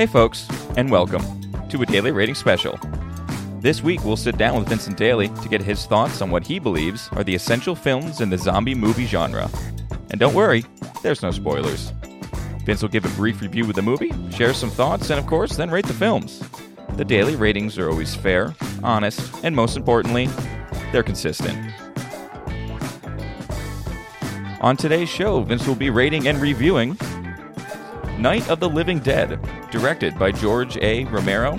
Hey, folks, and welcome to a daily rating special. This week, we'll sit down with Vincent Daly to get his thoughts on what he believes are the essential films in the zombie movie genre. And don't worry, there's no spoilers. Vince will give a brief review of the movie, share some thoughts, and of course, then rate the films. The daily ratings are always fair, honest, and most importantly, they're consistent. On today's show, Vince will be rating and reviewing Night of the Living Dead, directed by George A. Romero,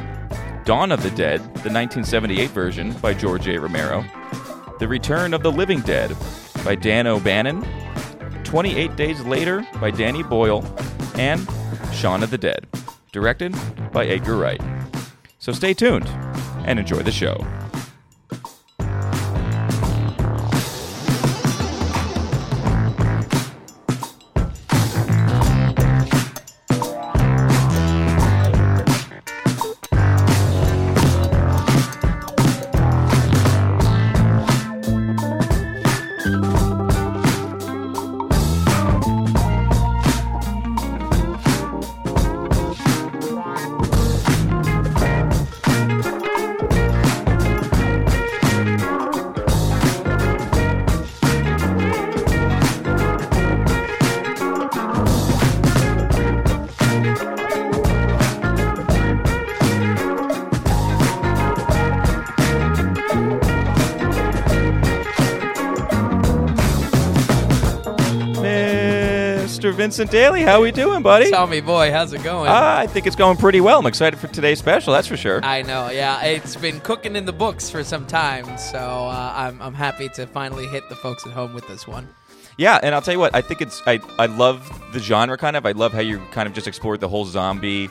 Dawn of the Dead, the 1978 version by George A. Romero, The Return of the Living Dead by Dan O'Bannon, 28 Days Later by Danny Boyle, and Shaun of the Dead, directed by Edgar Wright. So stay tuned and enjoy the show. Vincent Daly, how we doing, buddy? Tell me, boy, how's it going? Ah, I think it's going pretty well. I'm excited for today's special, that's for sure. I know, yeah. It's been cooking in the books for some time, so uh, I'm, I'm happy to finally hit the folks at home with this one. Yeah, and I'll tell you what, I think it's I I love the genre kind of. I love how you kind of just explored the whole zombie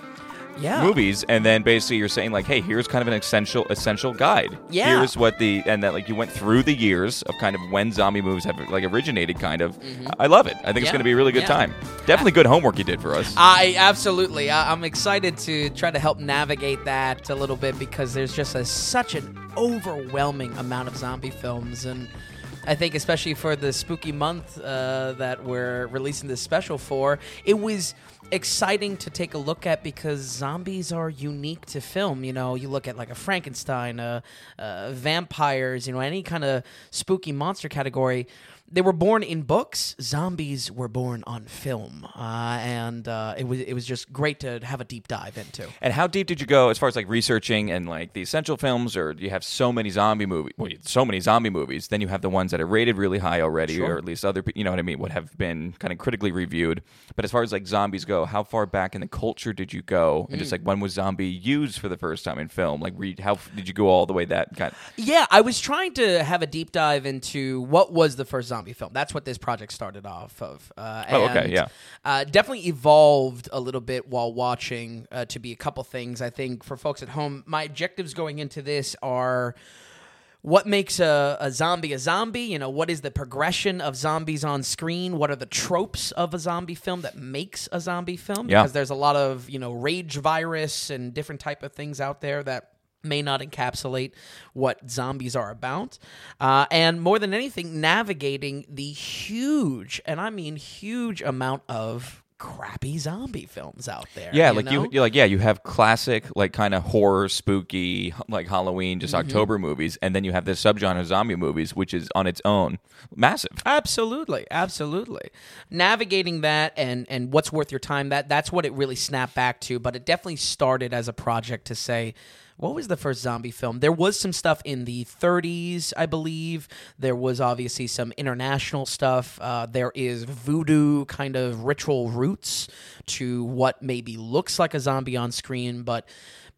Yeah. movies and then basically you're saying like, hey, here's kind of an essential essential guide. Yeah. Here's what the and that like you went through the years of kind of when zombie movies have like originated kind of. I love it. I think it's Mm-hmm. Going to be a really good Yeah. time. Definitely good homework you did for us. I absolutely. I, I'm excited to try to help navigate that a little bit because there's just a, such an overwhelming amount of zombie films, and I think especially for the spooky month uh, that we're releasing this special for, it was exciting to take a look at because zombies are unique to film. You know, you look at like a Frankenstein, uh, uh, vampires, you know, any kind of spooky monster category. They were born in books. Zombies were born on film, uh, and uh, it was it was just great to have a deep dive into. And how deep did you go as far as like researching and like the essential films, or you have so many zombie movies? Well, so many zombie movies. Then you have the ones that are rated really high already, Sure. or at least other, you know what I mean, would have been kind of critically reviewed. But as far as like zombies go, how far back in the culture did you go? And Mm. just like when was zombie used for the first time in film? Like, read how did you go all the way that kind? Of- Yeah, I was trying to have a deep dive into what was the first zombie film. That's what this project started off of. Uh, Oh, okay, yeah. Uh, definitely evolved a little bit while watching uh, to be a couple things. I think for folks at home, my objectives going into this are what makes a, a zombie a zombie you know what is the progression of zombies on screen what are the tropes of a zombie film that makes a zombie film Yeah. because there's a lot of you know rage virus and different type of things out there that may not encapsulate what zombies are about uh, and more than anything navigating the huge and i mean huge amount of crappy zombie films out there Yeah, you like know? you, you're like yeah, you have classic like kind of horror, spooky, like Halloween, just Mm-hmm. October movies, and then you have this subgenre zombie movies, which is on its own massive. Absolutely, absolutely. Navigating that and and what's worth your time that that's what it really snapped back to. But it definitely started as a project to say. What was the first zombie film? There was some stuff in the 30s, I believe. There was obviously some international stuff. Uh, there is voodoo kind of ritual roots to what maybe looks like a zombie on screen, but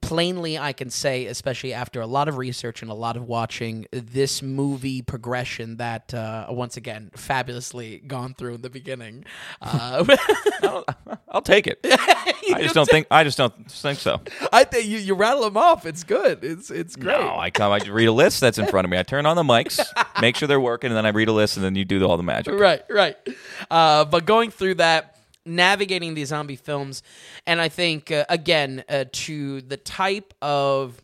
plainly I can say, especially after a lot of research and a lot of watching, this movie progression that uh, once again fabulously gone through in the beginning. Uh, I'll take it. I just don't think. I just don't think so. I think you, you rattle them off. It's good. It's it's great. No, I come. I read a list that's in front of me. I turn on the mics, make sure they're working, and then I read a list, and then you do all the magic. Right, right. Uh, but going through that, navigating these zombie films, and I think uh, again uh, to the type of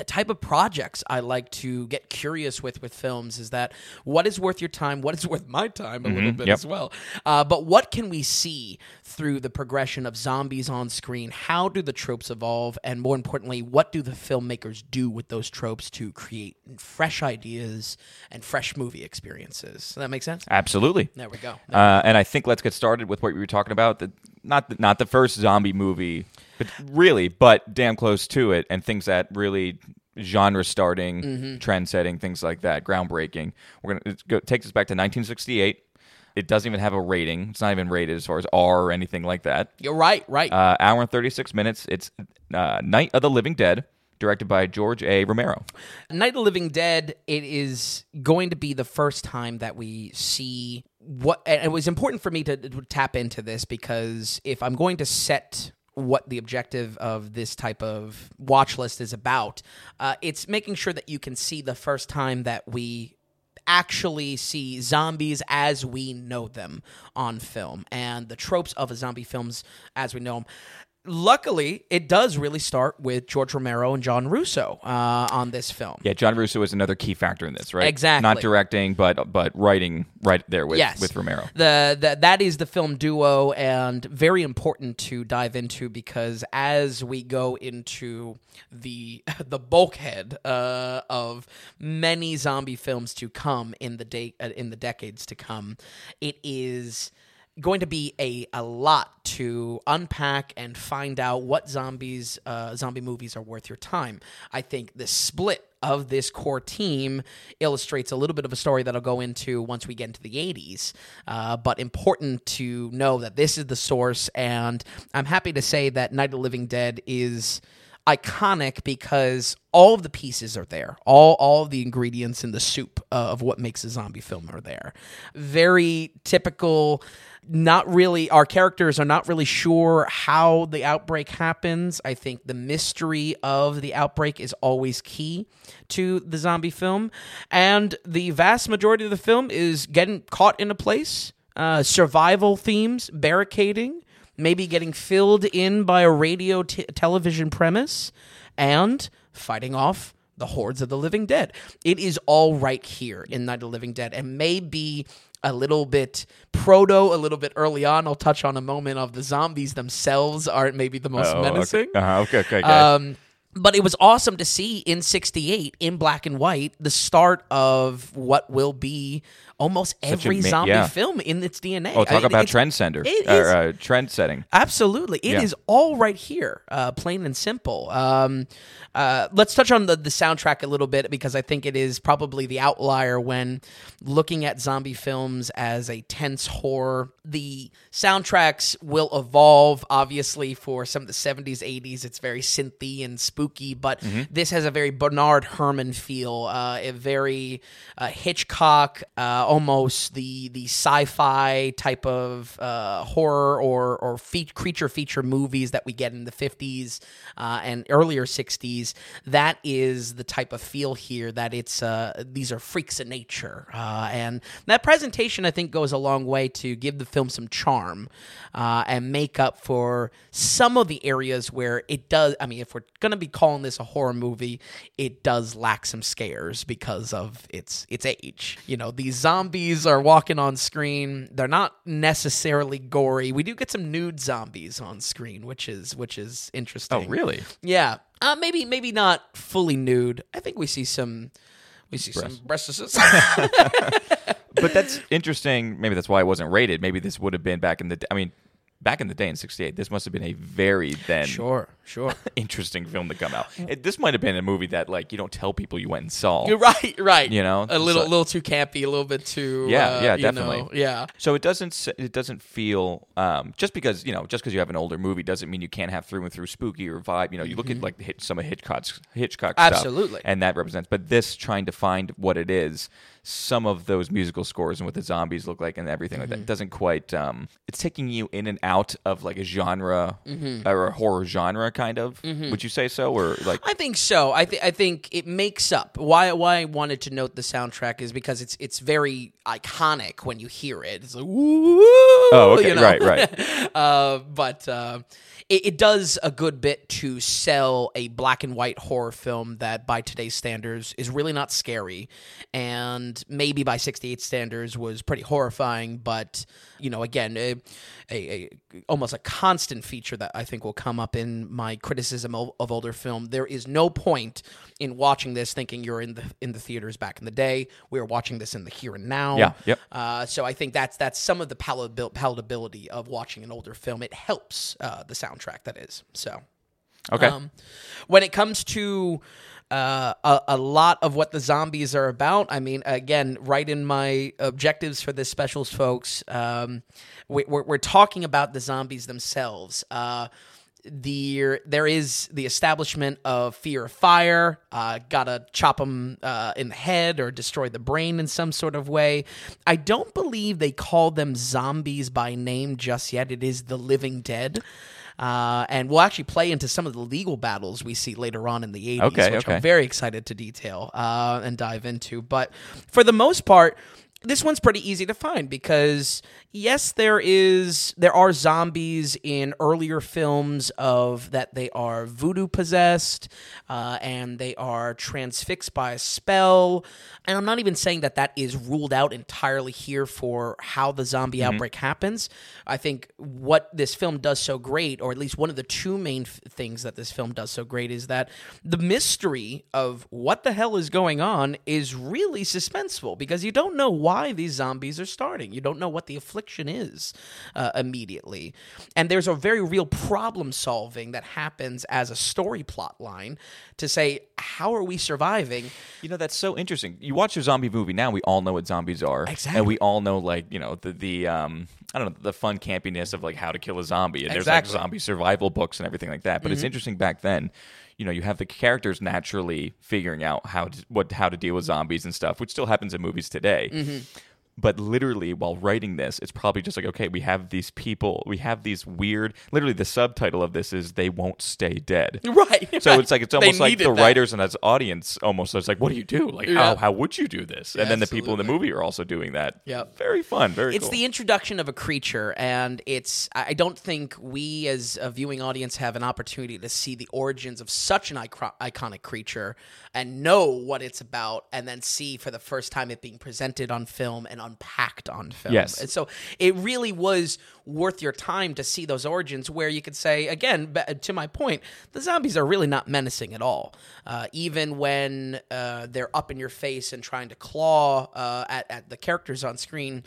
the type of projects I like to get curious with with films is that what is worth your time, what is worth my time a little bit yep. as well. Uh, but what can we see through the progression of zombies on screen? How do the tropes evolve, and more importantly, what do the filmmakers do with those tropes to create fresh ideas and fresh movie experiences? Does that make sense? Absolutely. There we go. Uh, and I think let's get started with what we were talking about. The, not the, not the first zombie movie, but really, but damn close to it, and things that really genre starting, Mm-hmm. trend setting, things like that, groundbreaking. We're gonna it go, takes us back to 1968. It doesn't even have a rating. It's not even rated as far as R or anything like that. You're right, right. Uh, hour and 36 minutes. It's uh, Night of the Living Dead, directed by George A. Romero. Night of the Living Dead, it is going to be the first time that we see what. And it was important for me to, to tap into this because if I'm going to set what the objective of this type of watch list is about, uh, it's making sure that you can see the first time that we actually see zombies as we know them on film and the tropes of a zombie films as we know them. Luckily, it does really start with George Romero and John Russo uh, on this film. Yeah, John Russo is another key factor in this, right? Exactly. Not directing, but but writing right there with yes. with Romero. The, the that is the film duo and very important to dive into because as we go into the the bulkhead uh, of many zombie films to come in the day uh, in the decades to come, it is going to be a, a lot to unpack and find out what zombies uh, zombie movies are worth your time. I think the split of this core team illustrates a little bit of a story that I'll go into once we get into the 80s. Uh, but important to know that this is the source, and I'm happy to say that Night of the Living Dead is iconic because all of the pieces are there. All all of the ingredients in the soup of what makes a zombie film are there. Very typical not really our characters are not really sure how the outbreak happens. I think the mystery of the outbreak is always key to the zombie film and the vast majority of the film is getting caught in a place, uh, survival themes, barricading, maybe getting filled in by a radio t- television premise, and fighting off the hordes of the living dead. It is all right here in Night of the Living Dead, and maybe a little bit proto, a little bit early on. I'll touch on a moment of the zombies themselves aren't maybe the most Oh, menacing. Okay. Uh-huh, okay. Okay. okay. Um, but it was awesome to see in 68 in black and white the start of what will be almost every ma- zombie yeah. film in its DNA. oh, talk I about it's- trend center. it or, is- uh, trend setting. Absolutely. it is Yeah. all right here, uh, plain and simple. Um, uh, let's touch on the, the soundtrack a little bit because I think it is probably the outlier when looking at zombie films as a tense horror. The soundtracks will evolve, obviously, for some of the 70s, 80s. It's very synthy and spooky, but this has a very Bernard Herrmann feel, uh, a very uh, Hitchcock, uh, almost the, the sci fi type of uh, horror or, or fe- creature feature movies that we get in the 50s uh, and earlier 60s. That is the type of feel here that it's uh, these are freaks of nature. Uh, and that presentation, I think, goes a long way to give the film some charm uh, and make up for some of the areas where it does. I mean, if we're going to be calling this a horror movie, it does lack some scares because of its its age. You know, these zombies are walking on screen. They're not necessarily gory. We do get some nude zombies on screen, which is which is interesting. Oh, really? Yeah. Uh, maybe maybe not fully nude. I think we see some we see some breasts. But that's interesting. Maybe that's why it wasn't rated. Maybe this would have been back in the. I mean, back in the day in '68, this must have been a very then sure, sure. interesting film to come out. It, this might have been a movie that like you don't tell people you went and saw. You're right, right. You know, a little so- little too campy, a little bit too Yeah, uh, yeah, definitely. know, yeah. So it doesn't it doesn't feel um, just because you know just because you have an older movie doesn't mean you can't have through and through spooky or vibe. You know, you look at like hit, some of Hitchcock's Hitchcock stuff, Mm-hmm. Absolutely. and that represents. But this trying to find what it is, some of those musical scores and what the zombies look like and everything like Mm-hmm. that doesn't quite. Um, it's taking you in and out of like a genre Mm-hmm. or a horror genre kind of. Would you say so, or like? I think so. I, th- I think it makes up. Why why I wanted to note the soundtrack is because it's it's very iconic when you hear it. It's like woo. Oh, okay, you know? right, right. uh, but uh, it, it does a good bit to sell a black and white horror film that, by today's standards, is really not scary, and maybe by '68 standards was pretty horrifying. But you know, again, a, a, a almost a constant feature that I think will come up in my criticism of, of older film. There is no point in watching this thinking you're in the in the theaters back in the day. We are watching this in the here and now. Yeah, yep. Uh, so I think that's that's some of the palabil- palatability of watching an older film. It helps uh, the soundtrack that is. So Okay. um, when it comes to uh, a, a lot of what the zombies are about, I mean, again, right in my objectives for this specials, folks, um, we, we're, we're talking about the zombies themselves. Uh, the there is the establishment of fear of fire. Uh, gotta chop them uh, in the head or destroy the brain in some sort of way. I don't believe they call them zombies by name just yet. It is the living dead. Uh, and we'll actually play into some of the legal battles we see later on in the 80s, Okay, which okay. I'm very excited to detail uh, and dive into. But for the most part, this one's pretty easy to find because yes there is there are zombies in earlier films of that they are voodoo possessed uh, and they are transfixed by a spell. And i'm not even saying that that is ruled out entirely here for how the zombie outbreak happens. I think what this film does so great or at least one of the two main f- things that this film does so great is that the mystery of what the hell is going on is really suspenseful because you don't know why these zombies are starting. You don't know what the affliction is uh, immediately. And there's a very real problem solving that happens as a story plot line to say, how are we surviving? You know, that's so interesting. You watch a zombie movie now, we all know what zombies are. Exactly. And we all know, like, you know, the, the um, I don't know, the fun campiness of, like, how to kill a zombie. And Exactly. there's, like, zombie survival books and everything like that. But it's interesting back then, you know, you have the characters naturally figuring out how to, what, how to deal with zombies and stuff, which still happens in movies today. Mm-hmm. But literally, while writing this, it's probably just like, okay, we have these people, we have these weird. Literally, the subtitle of this is "They Won't Stay Dead." Right. So it's like it's almost like the that. writers and as audience almost it's like, what do you do? Like Yeah. how how would you do this? And then the people in the movie are also doing that. Yeah. Very fun. Very it's cool. the introduction of a creature and it's i don't think we as a viewing audience have an opportunity to see the origins of such an icro- iconic creature and know what it's about and then see for the first time it being presented on film and unpacked on film Yes. and so it really was worth your time to see those origins where you could say again to my point the zombies are really not menacing at all uh, even when uh, they're up in your face and trying to claw uh, at, at the characters on screen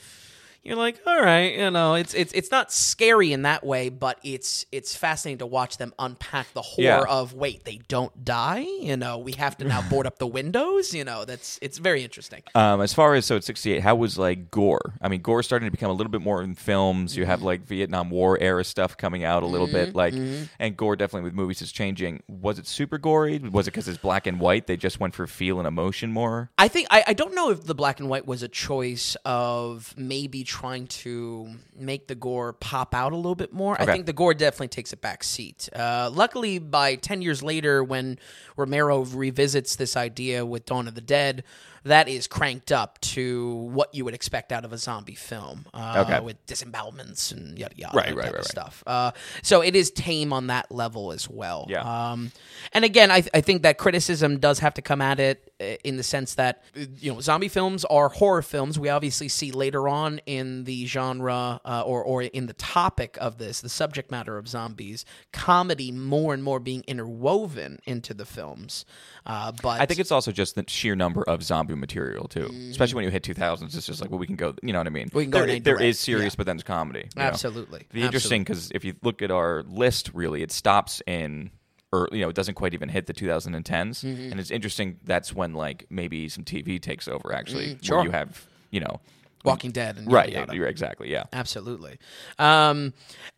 you're like, all right, you know, it's it's it's not scary in that way, but it's it's fascinating to watch them unpack the horror Yeah. of wait, they don't die, you know, we have to now board up the windows, you know, that's it's very interesting. Um, as far as so it's 68, how was like gore? I mean, gore starting to become a little bit more in films. You have Mm-hmm. like Vietnam War era stuff coming out a little bit, like, and gore definitely with movies is changing. Was it super gory? Was it because it's black and white? They just went for feel and emotion more. I think I, I don't know if the black and white was a choice of maybe trying to make the gore pop out a little bit more. I think the gore definitely takes a back seat. Uh, luckily, by ten years later, when Romero revisits this idea with Dawn of the Dead, that is cranked up to what you would expect out of a zombie film, uh, Okay. with disembowelments and yada yada, Right, right, right, stuff. Uh, so it is tame on that level as well. Yeah. Um, and again, I, I think that criticism does have to come at it uh, in the sense that you know zombie films are horror films. We obviously see later on in the genre uh, or or in the topic of this, the subject matter of zombies, comedy more and more being interwoven into the films. Uh, but I think it's also just the sheer number of zombie material too, especially when you hit 2000s. It's just like, well, we can go. You know what I mean? Mm-hmm. We can go There, there is serious, yeah. but then there's comedy. know? absolutely The interesting because if you look at our list, really, it stops in, or you know, it doesn't quite even hit the 2010s, Mm-hmm. and it's interesting. That's when like maybe some TV takes over actually, Mm-hmm. sure. you have you know, Walking Dead and right? yada exactly, yeah. Absolutely. Um,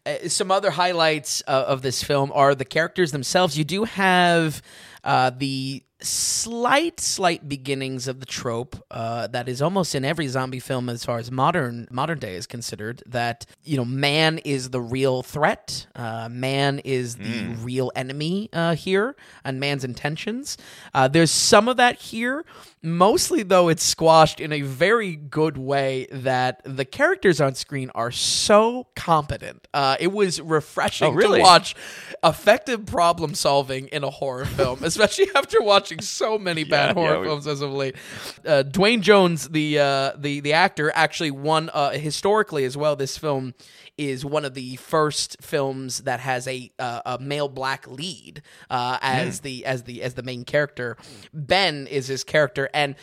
uh, some other highlights uh, of this film are the characters themselves. You do have uh, the slight, slight beginnings of the trope uh, that is almost in every zombie film, as far as modern modern day is considered. That you know, man is the real threat. Uh, man is the real enemy uh, here, and man's intentions. Uh, there's some of that here. Mostly, though, it's squashed in a very good way that the characters on screen are so competent. Uh, it was refreshing Oh, really? to watch effective problem solving in a horror film, especially after watching so many bad Yeah, horror yeah, we- films as of late. Uh, Duane Jones, the uh, the the actor, actually won uh, historically as well. This film is one of the first films that has a uh, a male black lead uh, as the as the as the main character. Ben is his character, and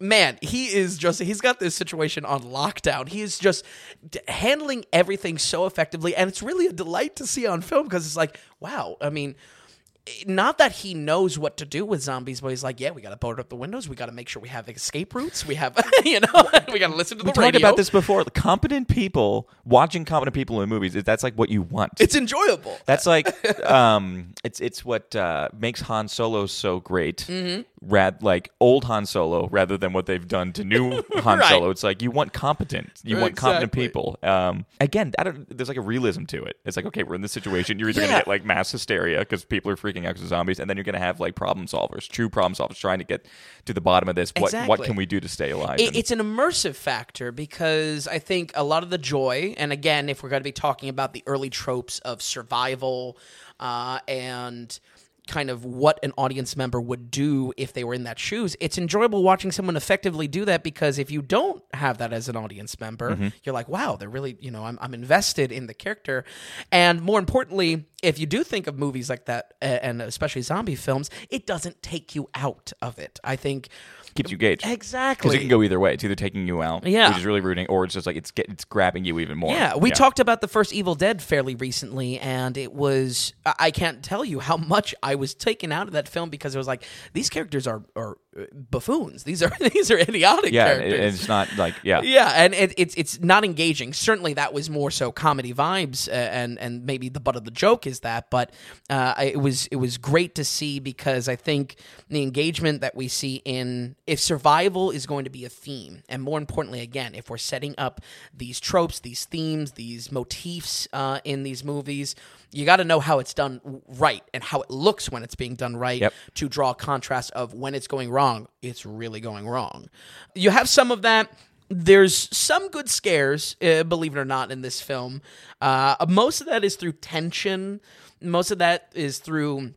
man, he is just he's got this situation on lockdown. He is just d- handling everything so effectively and it's really a delight to see on film because it's like, wow, I mean, not that he knows what to do with zombies, but he's like, yeah, we got to board up the windows. We got to make sure we have escape routes. We have, you know, we got to listen to the We talked about this before. Competent people watching competent people in movies. That's like what you want. It's enjoyable. That's like um, it's it's what uh, makes Han Solo so great. Mm-hmm. Rad like old Han Solo rather than what they've done to new Han Right. Solo. It's like you want competent. You want competent people. Um, again, I don't. There's like a realism to it. It's like okay, we're in this situation. You're either Yeah. gonna get like mass hysteria because people are freaking out because of zombies, and then you're gonna have like problem solvers, true problem solvers, trying to get to the bottom of this. What what can we do to stay alive? It, And- it's an immersive factor because I think a lot of the joy, and again, if we're going to be talking about the early tropes of survival uh, and kind of what an audience member would do if they were in that shoes, it's enjoyable watching someone effectively do that because if you don't have that as an audience member, Mm-hmm. you're like, wow, they're really, you know, I'm, I'm invested in the character. And more importantly, if you do think of movies like that, and especially zombie films, it doesn't take you out of it. I think. Keeps you gauged. Exactly. Because it can go either way. It's either taking you out, Yeah. which is really rooting, or it's just like it's get, it's grabbing you even more. Yeah, we talked about the first Evil Dead fairly recently, and it was I can't tell you how much I was taken out of that film because it was like these characters are are buffoons. These are these are idiotic Yeah, characters. it- it's not like yeah. yeah, and it, it's it's not engaging. Certainly, that was more so comedy vibes, uh, and and maybe the butt of the joke is that. But uh, I- it was it was great to see because I think the engagement that we see in if survival is going to be a theme, and more importantly, again, if we're setting up these tropes, these themes, these motifs uh, in these movies. You got to know how it's done right and how it looks when it's being done right Yep. to draw a contrast of when it's going wrong, it's really going wrong. You have some of that. There's some good scares, uh, believe it or not, in this film. Uh, most of that is through tension. Most of that is through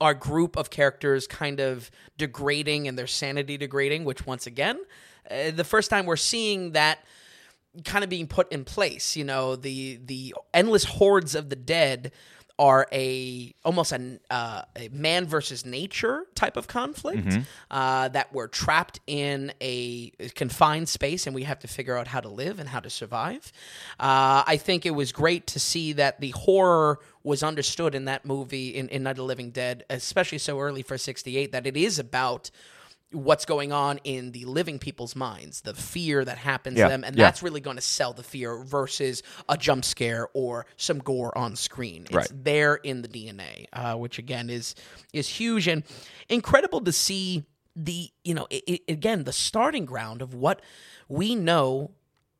our group of characters kind of degrading and their sanity degrading, which once again, uh, the first time we're seeing that kind of being put in place. You know, the the endless hordes of the dead are a almost a, uh, a man versus nature type of conflict uh, that we're trapped in a confined space and we have to figure out how to live and how to survive. Uh, I think it was great to see that the horror was understood in that movie in, in Night of the Living Dead, especially so early for '68, that it is about what's going on in the living people's minds, the fear that happens Yeah, to them, and yeah. that's really going to sell the fear versus a jump scare or some gore on screen. It's Right. there in the DNA, uh, which again is is huge and incredible to see. The you know i i again the starting ground of what we know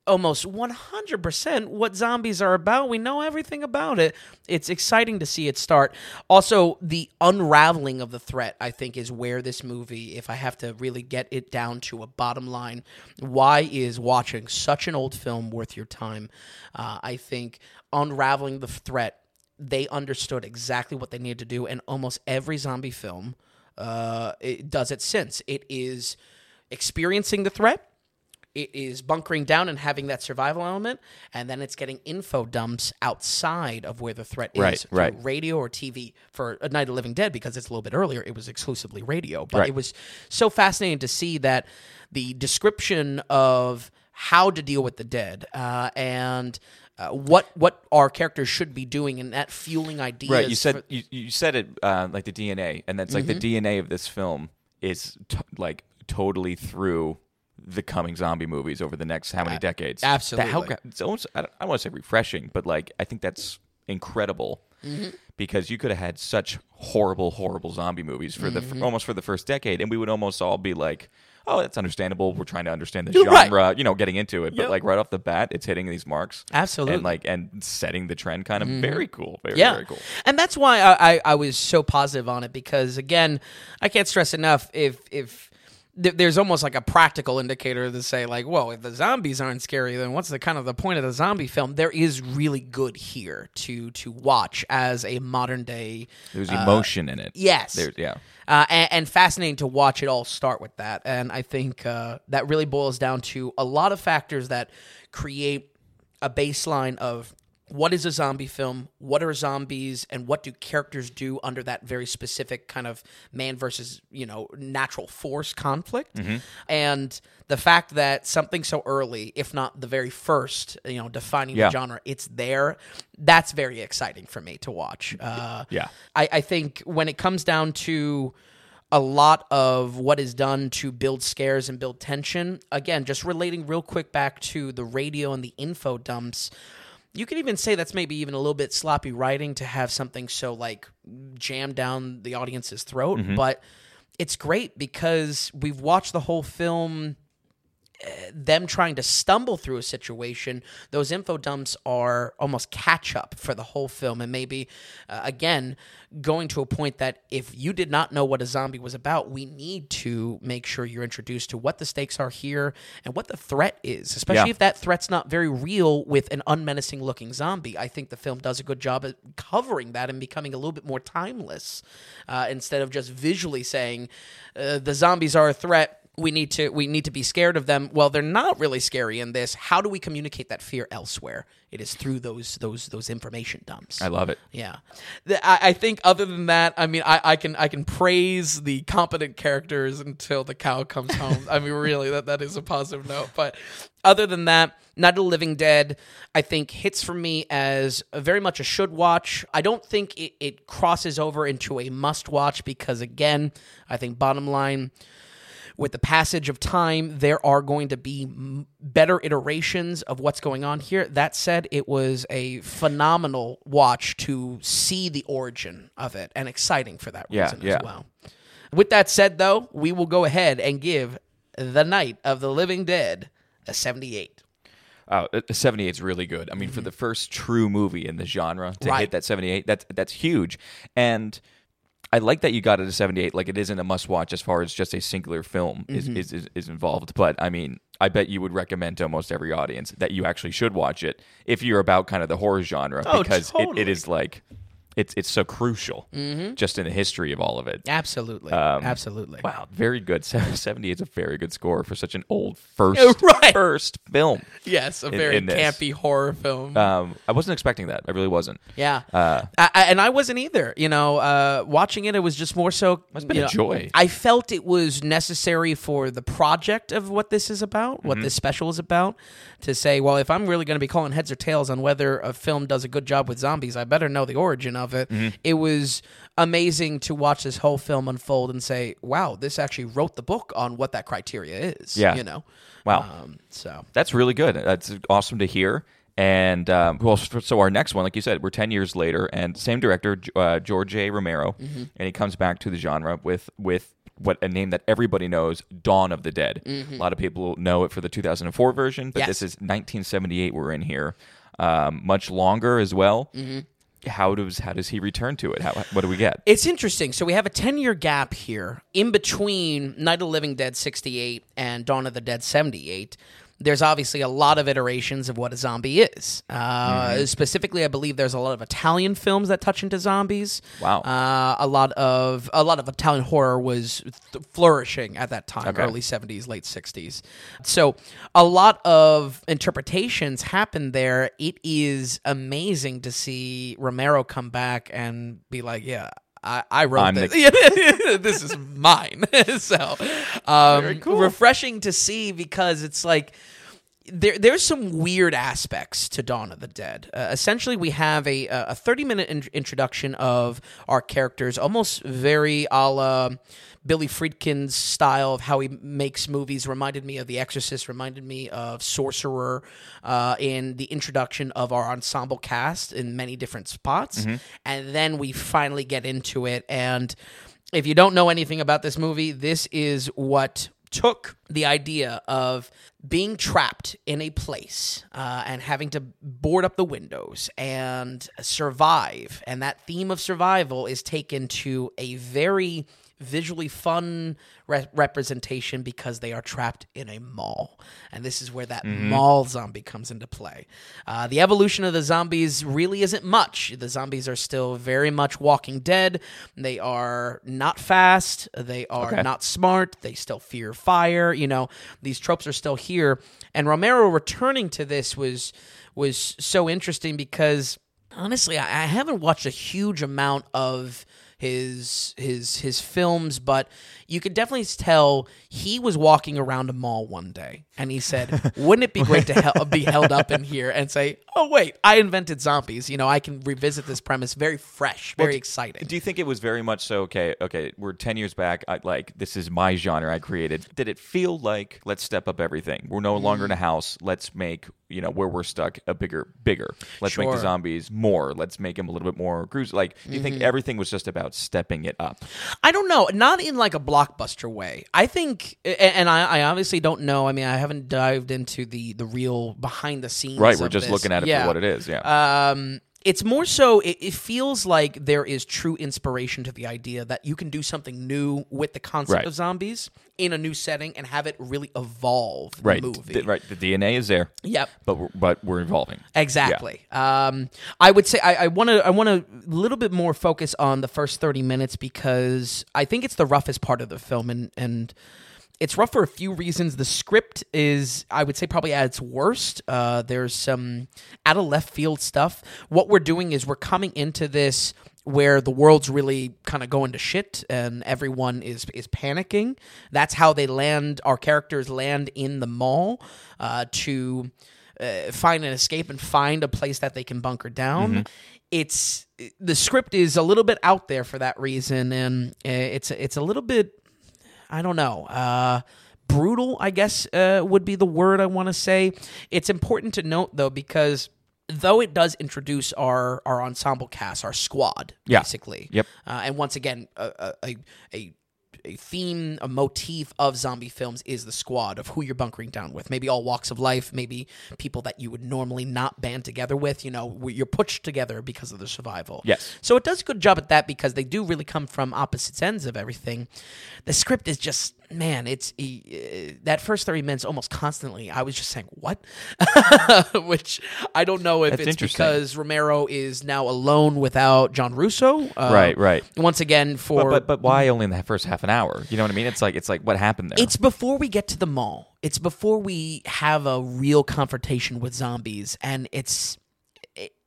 almost 100% what zombies are about. We know everything about it. It's exciting to see it start. Also, the unraveling of the threat, I think, is where this movie, if I have to really get it down to a bottom line, why is watching such an old film worth your time? Uh, I think unraveling the threat, they understood exactly what they needed to do, and almost every zombie film uh, it does it since. It is experiencing the threat it is bunkering down and having that survival element, and then it's getting info dumps outside of where the threat is, Right, through right. radio or TV. For A Night of the Living Dead, because it's a little bit earlier, it was exclusively radio. But Right. it was so fascinating to see that the description of how to deal with the dead uh, and uh, what what our characters should be doing, and that fueling ideas. Right. You said for- you, you said it uh, like the DNA, and that's like the Mm-hmm. DNA of this film is t- like totally through the coming zombie movies over the next how many decades? That- absolutely. how it's almost I don't, I don't want to say refreshing, but like I think that's incredible Mm-hmm. because you could have had such horrible, horrible zombie movies for the Mm-hmm. almost for the first decade, and we would almost all be like. Oh, that's understandable. We're trying to understand the You're right. genre, you know, getting into it. But Yep. like right off the bat, it's hitting these marks, Absolutely. and like and setting the trend. Kind of very cool, very yeah. very cool. And that's why I, I, I was so positive on it because again, I can't stress enough if if th- there's almost like a practical indicator to say like, whoa, if the zombies aren't scary, then what's the kind of the point of the zombie film? There is really good here to to watch as a modern day There's emotion in it. yes. There's yeah. uh, and, and fascinating to watch it all start with that. And I think uh, that really boils down to a lot of factors that create a baseline of what is a zombie film, what are zombies, and what do characters do under that very specific kind of man versus you know natural force conflict, Mm-hmm. and the fact that something so early, if not the very first, you know, defining Yeah. the genre, it's there. That's very exciting for me to watch. Uh, Yeah. I, I think when it comes down to a lot of what is done to build scares and build tension, again, just relating real quick back to the radio and the info dumps, you could even say that's maybe even a little bit sloppy writing to have something so like jammed down the audience's throat, mm-hmm. but it's great because we've watched the whole film them trying to stumble through a situation, those info dumps are almost catch up for the whole film. And maybe, uh, again, going to a point that if you did not know what a zombie was about, we need to make sure you're introduced to what the stakes are here and what the threat is, especially Yeah. if that threat's not very real with an unmenacing looking zombie. I think the film does a good job at covering that and becoming a little bit more timeless uh, instead of just visually saying uh, the zombies are a threat we need to we need to be scared of them. Well, they're not really scary in this. How do we communicate that fear elsewhere? It is through those those those information dumps. I love it. Yeah, The- I, I think other than that, I mean, I, I can I can praise the competent characters until the cow comes home. I mean, really, that that is a positive note. But other than that, Night of the Living Dead, I think hits for me as a very much a should watch. I don't think it, it crosses over into a must watch because again, I think bottom line with the passage of time, there are going to be better iterations of what's going on here. That said, it was a phenomenal watch to see the origin of it and exciting for that reason yeah. as well. With that said, though, we will go ahead and give The Night of the Living Dead a 78. Oh, uh, 78 is really good. I mean, for the first true movie in the genre to Mm-hmm. Right. hit that 78, that's that's huge. And I like that you got it to 78. Like it isn't a must watch as far as just a singular film is, Mm-hmm. is, is is involved. But I mean, I bet you would recommend to almost every audience that you actually should watch it if you're about kind of the horror genre Oh, because it, it is like it's it's so crucial Mm-hmm. just in the history of all of it. Absolutely. Um, Absolutely. Wow, very good. 78 is a very good score for such an old first Right. first film. Yes, a very in campy horror film. Um, I wasn't expecting that. I really wasn't. Yeah, Uh, I, I, and I wasn't either. You know, uh, watching it, it was just more so. Must've been a know, joy. I felt it was necessary for the project of what this is about, what Mm-hmm. this special is about, to say, well, if I'm really going to be calling heads or tails on whether a film does a good job with zombies, I better know the origin of it. Mm-hmm. It was amazing to watch this whole film unfold and say, wow, this actually wrote the book on what that criteria is. Yeah. you know. Wow. Um, so That's really good. That's awesome to hear. And um, well, so our next one, like you said, we're ten years later, and same director, uh, George A. Romero, Mm-hmm. and he comes back to the genre with with what a name that everybody knows, Dawn of the Dead. A lot of people know it for the 2004 version, but Mm-hmm. Yes. this is 1978. We're in here, um, much longer as well. Mm-hmm. How does how does he return to it? How, what do we get? It's interesting. So we have a 10 year gap here in between Night of the Living Dead 68 and Dawn of the Dead 78. There's obviously a lot of iterations of what a zombie is. Uh, Specifically, I believe there's a lot of Italian films that touch into zombies. Wow. Uh, a lot of a lot of Italian horror was th- flourishing at that time, Okay. early 70s, late 60s. So a lot of interpretations happen there. It is amazing to see Romero come back and be like, yeah. I, I wrote I'm this. the- this is mine. so, um, refreshing to see because it's like there, there's some weird aspects to Dawn of the Dead. Uh, essentially, we have a a 30 minute in- introduction of our characters, almost very a la Billy Friedkin's style of how he makes movies. Reminded me of The Exorcist. Reminded me of Sorcerer. Uh, in the introduction of our ensemble cast in many different spots, and then we finally get into it. And if you don't know anything about this movie, this is what took the idea of being trapped in a place uh, and having to board up the windows and survive. And that theme of survival is taken to a very visually fun re- representation because they are trapped in a mall. And this is where that mall zombie comes into play. Uh, the evolution of the zombies really isn't much. The zombies are still very much walking dead. They are not fast. They are Okay. not smart. They still fear fire. You know, these tropes are still here. And Romero returning to this was was so interesting because honestly, I, I haven't watched a huge amount of his his his films, but you could definitely tell he was walking around a mall one day and he said, "Wouldn't it be great to hel- be held up in here and say, oh wait, I invented zombies. You know, I can revisit this premise very fresh, very exciting." Do you think it was very much so? Okay, okay, we're ten years back. I, like this is my genre I created. Did it feel like let's step up everything? We're no longer in mm. a house. Let's make you know where we're stuck a bigger, bigger. Let's make the zombies more. Let's make them a little bit more gruesome. Like, do you think mm-hmm. everything was just about stepping it up? I don't know, not in like a blockbuster way. I think, and I, I obviously don't know. I mean, I haven't dived into the the real behind the scenes. Right, we're just this. looking at it Yeah. for what it is. Yeah. Um, it's more so. It, it feels like there is true inspiration to the idea that you can do something new with the concept Right. of zombies in a new setting and have it really evolve the right. movie. th- right. The DNA is there. Yep. But we're, but we're evolving. Exactly. Um, I would say I want to I want to a little bit more focus on the first thirty minutes because I think it's the roughest part of the film and and it's rough for a few reasons. The script is I would say probably at its worst. Uh, there's some out of left field stuff. What we're doing is we're coming into this where the world's really kind of going to shit and everyone is is panicking. That's how they land. Our characters land in the mall uh, to uh, find an escape and find a place that they can bunker down. It's the script is a little bit out there for that reason, and uh, it's it's a little bit I don't know. Uh, brutal, I guess, uh, would be the word I want to say. It's important to note though because though it does introduce our our ensemble cast, our squad, Yeah. basically. Yep. Uh, and once again, a a, a, a a theme, a motif of zombie films is the squad of who you're bunkering down with. Maybe all walks of life, maybe people that you would normally not band together with. You know, you're pushed together because of the survival. Yes. So it does a good job at that because they do really come from opposite ends of everything. The script is just man, it's uh, that first thirty minutes almost constantly. I was just saying what, which I don't know if That's it's because Romero is now alone without John Russo. Uh, Right, right. Once again, for But, but but why only in the first half an hour? You know what I mean? It's like it's like what happened there. It's before we get to the mall. It's before we have a real confrontation with zombies, and it's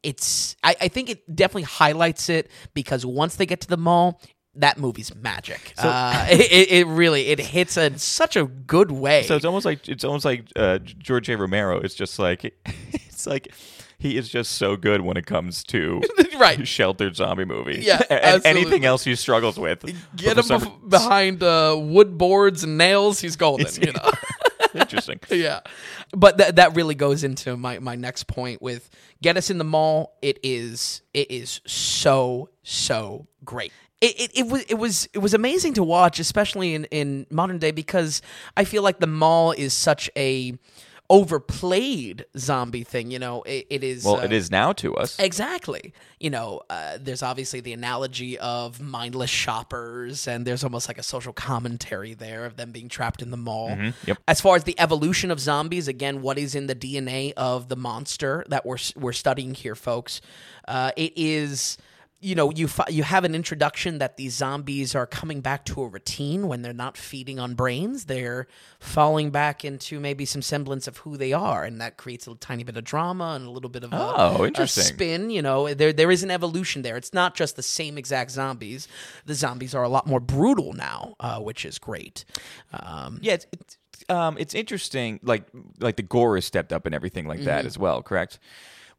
it's. I, I think it definitely highlights it because once they get to the mall, that movie's magic. uh, it, it, really it hits in such a good way. So it's almost like it's almost like uh, George A. Romero is just like it's like he is just so good when it comes to Right. sheltered zombie movie. Yeah, and anything else he struggles with. Get him behind uh, wood boards and nails. He's golden. You know. Interesting. yeah but that that really goes into my my next point with get us in the mall it is it is so so great it, it, it was it was it was amazing to watch especially in in modern day because i feel like the mall is such a overplayed zombie thing you know it, it is Well, uh, it is now to us. Exactly. You know, uh, there's obviously the analogy of mindless shoppers, and there's almost like a social commentary there of them being trapped in the mall. Yep. As far as the evolution of zombies, again, what is in the DNA of the monster that we're we're studying here, folks? Uh, it is. You know, you fi- you have an introduction that these zombies are coming back to a routine when they're not feeding on brains. They're falling back into maybe some semblance of who they are, and that creates a tiny bit of drama and a little bit of a, Oh, a interesting. spin. You know, there there is an evolution there. It's not just the same exact zombies. The zombies are a lot more brutal now, uh, which is great. Um, Yeah, it's, it's um, it's interesting. Like like the gore is stepped up and everything like that as well. Correct.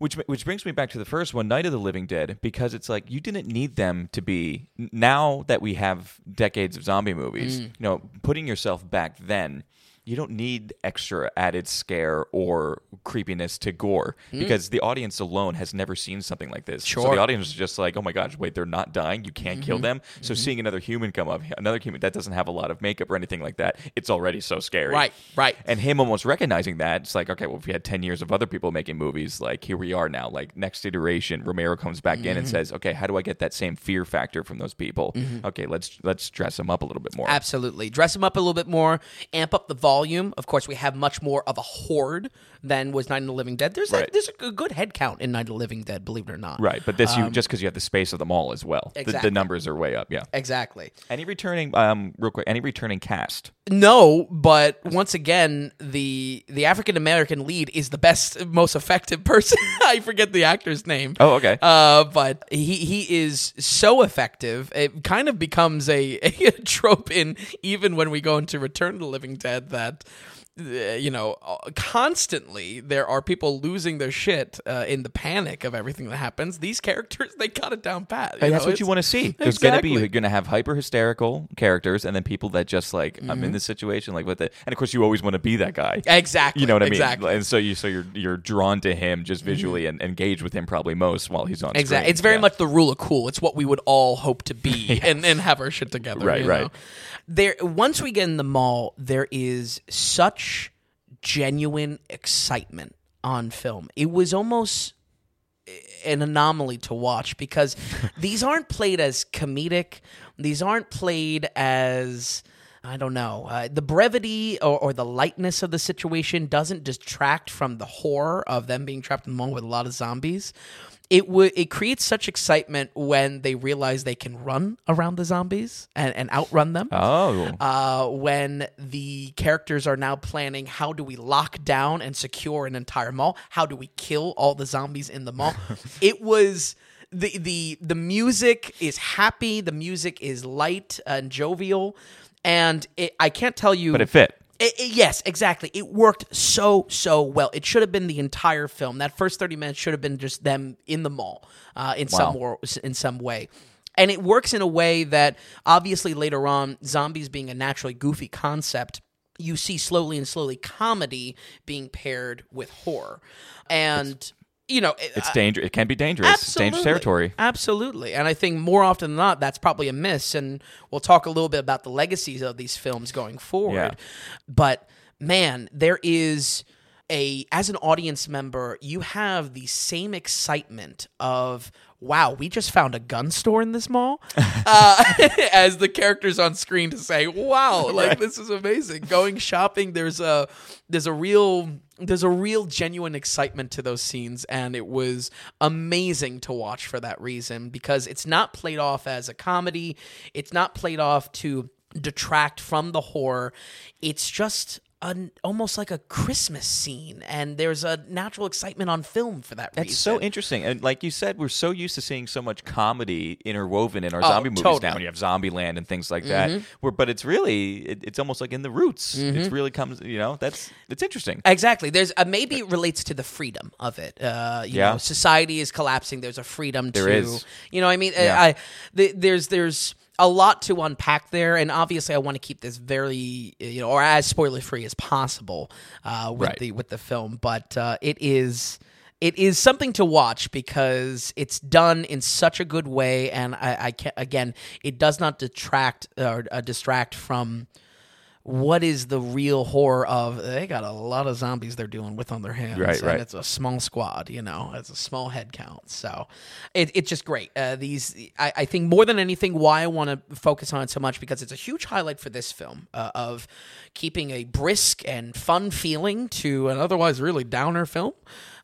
Which which brings me back to the first one, Night of the Living Dead, because it's like you didn't need them to be. Now that we have decades of zombie movies, mm. you know, putting yourself back then. You don't need extra added scare or creepiness to gore hmm. because the audience alone has never seen something like this. So the audience is just like, oh my gosh, wait, they're not dying. You can't kill mm-hmm. them. So mm-hmm. seeing another human come up, another human that doesn't have a lot of makeup or anything like that, it's already so scary. Right, right. And him almost recognizing that, it's like, okay, well, if we had 10 years of other people making movies, like here we are now. Like next iteration, Romero comes back in and Mm-hmm. says, okay, how do I get that same fear factor from those people? Mm-hmm. Okay, let's let's dress them up a little bit more. Absolutely. Dress them up a little bit more, amp up the volume. Of course, we have much more of a horde than was Night of the Living Dead. There's Right. a, there's a good head count in Night of the Living Dead, believe it or not. Right, but this you just because you have the space of them all as well. The- The, Um, numbers are way up. Yeah. Exactly. Any returning, um, real quick, any returning cast? No, but once again, the the African American lead is the best, most effective person. I forget the actor's name. Oh, okay. Uh, but he he is so effective. It kind of becomes a, a trope in even when we go into Return of the Living Dead that. Uh, You know, uh, constantly there are people losing their shit uh, in the panic of everything that happens. These characters, they got it down pat. That's know, what you want to see. There's going to be you're going to have hyper hysterical characters, and then people that just like I'm in this situation, like with it. And of course, you always want to be that guy. Exactly. You know what I mean? Exactly. And so you so you're you're drawn to him just visually and engage with him probably most while he's on screen. Exactly. It's very Yeah. much the rule of cool. It's what we would all hope to be and, and have our shit together. Right, right. know? There once we get in the mall, there is such genuine excitement on film. It was almost an anomaly to watch because these aren't played as comedic. These aren't played as I don't know. Uh, the brevity or, or the lightness of the situation doesn't detract from the horror of them being trapped in the mall with a lot of zombies. It would it creates such excitement when they realize they can run around the zombies and, and outrun them Oh, uh, when the characters are now planning how do we lock down and secure an entire mall? How do we kill all the zombies in the mall? it was the the the music is happy. The music is light and jovial, and it, I can't tell you. but it fit. It- it- yes, exactly. It worked so so well. It should have been the entire film. That first thirty minutes should have been just them in the mall uh, in some Wow. in some way. And it works in a way that obviously later on, zombies being a naturally goofy concept, you see slowly and slowly comedy being paired with horror, and you know it- It's dangerous. It can be dangerous. It's dangerous territory. Absolutely. And I think more often than not, that's probably a miss. And we'll talk a little bit about the legacies of these films going forward. Yeah. But man, there is a, as an audience member, you have the same excitement of, wow, we just found a gun store in this mall, uh, as the characters on screen to say, wow, like this is amazing. Going shopping, there's a, there's a real, there's a real genuine excitement to those scenes and it was amazing to watch for that reason because it's not played off as a comedy. It's not played off to detract from the horror. It's just an almost like a christmas scene and there's a natural excitement on film for that That's reason so interesting. And like you said, we're so used to seeing so much comedy interwoven in our zombie movies Oh, totally. now. When you have Zombieland and things like that. Where, but it's really, it, it's almost like in the roots. It's really comes, you know, that's, it's interesting. Exactly. There's uh, maybe it relates to the freedom of it. Uh, you Yeah. know, society is collapsing. There's a freedom There to, is. you know, what I mean, Yeah. I, I th- there's there's a lot to unpack there, and obviously, I want to keep this very, you know, or as spoiler free as possible uh, with Right. the with the film. But uh, it is. It is something to watch because it's done in such a good way, and I, I can again, it does not detract or uh, distract from what is the real horror of they got a lot of zombies they're dealing with on their hands Right, and right. it's a small squad you know it's a small head count. So it, it's just great. Uh, these I, I think more than anything why i want to focus on it so much because it's a huge highlight for this film uh, of keeping a brisk and fun feeling to an otherwise really downer film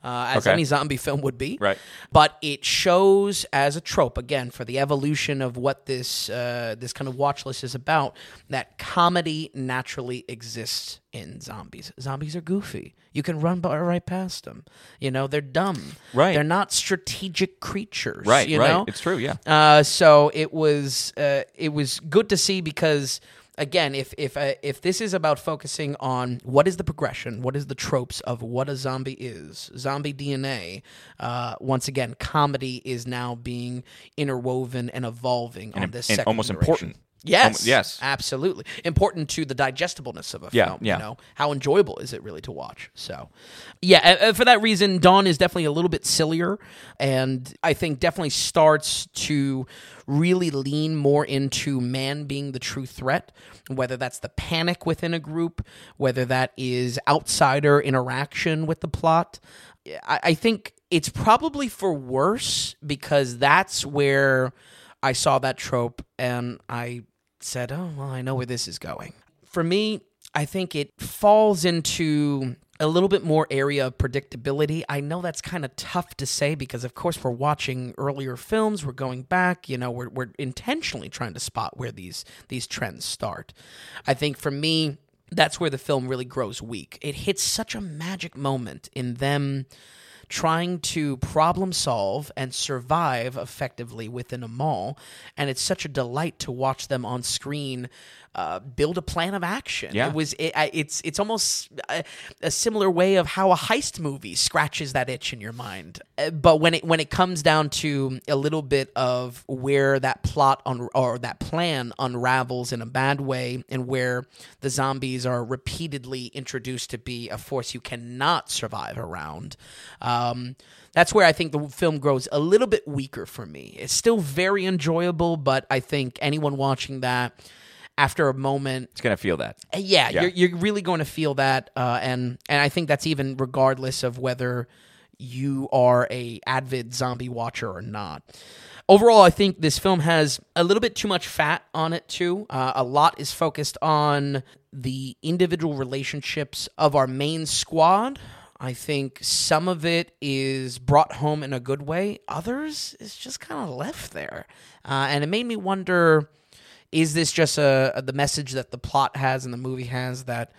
uh, as Okay. any zombie film would be Right. but it shows as a trope again for the evolution of what this uh, this kind of watch list is about that comedy naturally exists in zombies. Zombies are goofy. You can run by, right past them. You know they're dumb. Right. They're not strategic creatures. Right, You right. know? It's true, yeah. Uh, so it was uh, it was good to see because again, if if uh, if this is about focusing on what is the progression, what is the tropes of what a zombie is, zombie DNA. Uh, once again, comedy is now being interwoven and evolving on this and second almost important. Yes, Um, yes. absolutely important to the digestibleness of a Yeah, film. yeah. You know, how enjoyable is it really to watch? So, yeah, for that reason, Dawn is definitely a little bit sillier, and I think definitely starts to really lean more into man being the true threat, whether that's the panic within a group, whether that is outsider interaction with the plot. I, I think it's probably for worse because that's where I saw that trope and I said, oh, well, I know where this is going. For me, I think it falls into a little bit more area of predictability. I know that's kind of tough to say because, of course, we're watching earlier films. We're going back. You know, we're, we're intentionally trying to spot where these these trends start. I think for me, that's where the film really grows weak. It hits such a magic moment in them trying to problem solve and survive effectively within a mall. And it's such a delight to watch them on screen uh, build a plan of action. Yeah. It was it, it's it's almost a, a similar way of how a heist movie scratches that itch in your mind. Uh, But when it when it comes down to a little bit of where that plot un, or that plan unravels in a bad way, and where the zombies are repeatedly introduced to be a force you cannot survive around. Um, that's where I think the film grows a little bit weaker for me. It's still very enjoyable, but I think anyone watching that after a moment It's gonna feel that. uh, yeah, Yeah. You're, you're really going to feel that, uh, and and I think that's even regardless of whether you are a avid zombie watcher or not. Overall, I think this film has a little bit too much fat on it too. Uh, a lot is focused on the individual relationships of our main squad. I think some of it is brought home in a good way. Others is just kind of left there, uh, and it made me wonder is this just a, a- the message that the plot has and the movie has that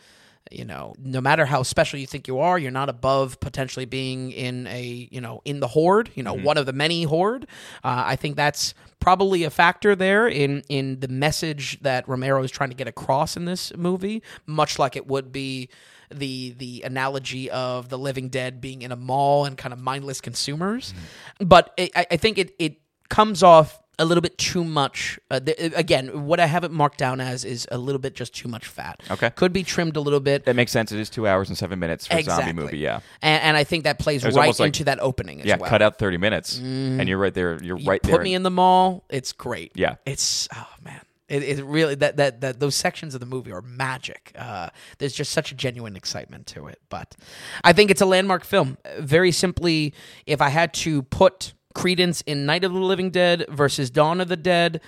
you know no matter how special you think you are you're not above potentially being in a you know in the horde you know one of the many horde? Uh, i think that's probably a factor there in in the message that romero is trying to get across in this movie much like it would be the the analogy of the living dead being in a mall and kind of mindless consumers. But it, I, I think it it comes off a little bit too much. Uh, th- again, what I have it marked down as is a little bit just too much fat. Okay. could be trimmed a little bit. That makes sense. It is two hours and seven minutes for a zombie movie. Yeah. and, and I think that plays was right almost like- into that opening as Yeah. well. Cut out thirty minutes, and you're right there. You're right Put there. me in the mall. It's great. Yeah. it's oh man. It, it really that, that that those sections of the movie are magic. Uh, there's just such a genuine excitement to it. But I think it's a landmark film. Very simply, if I had to put credence in Night of the Living Dead versus Dawn of the Dead,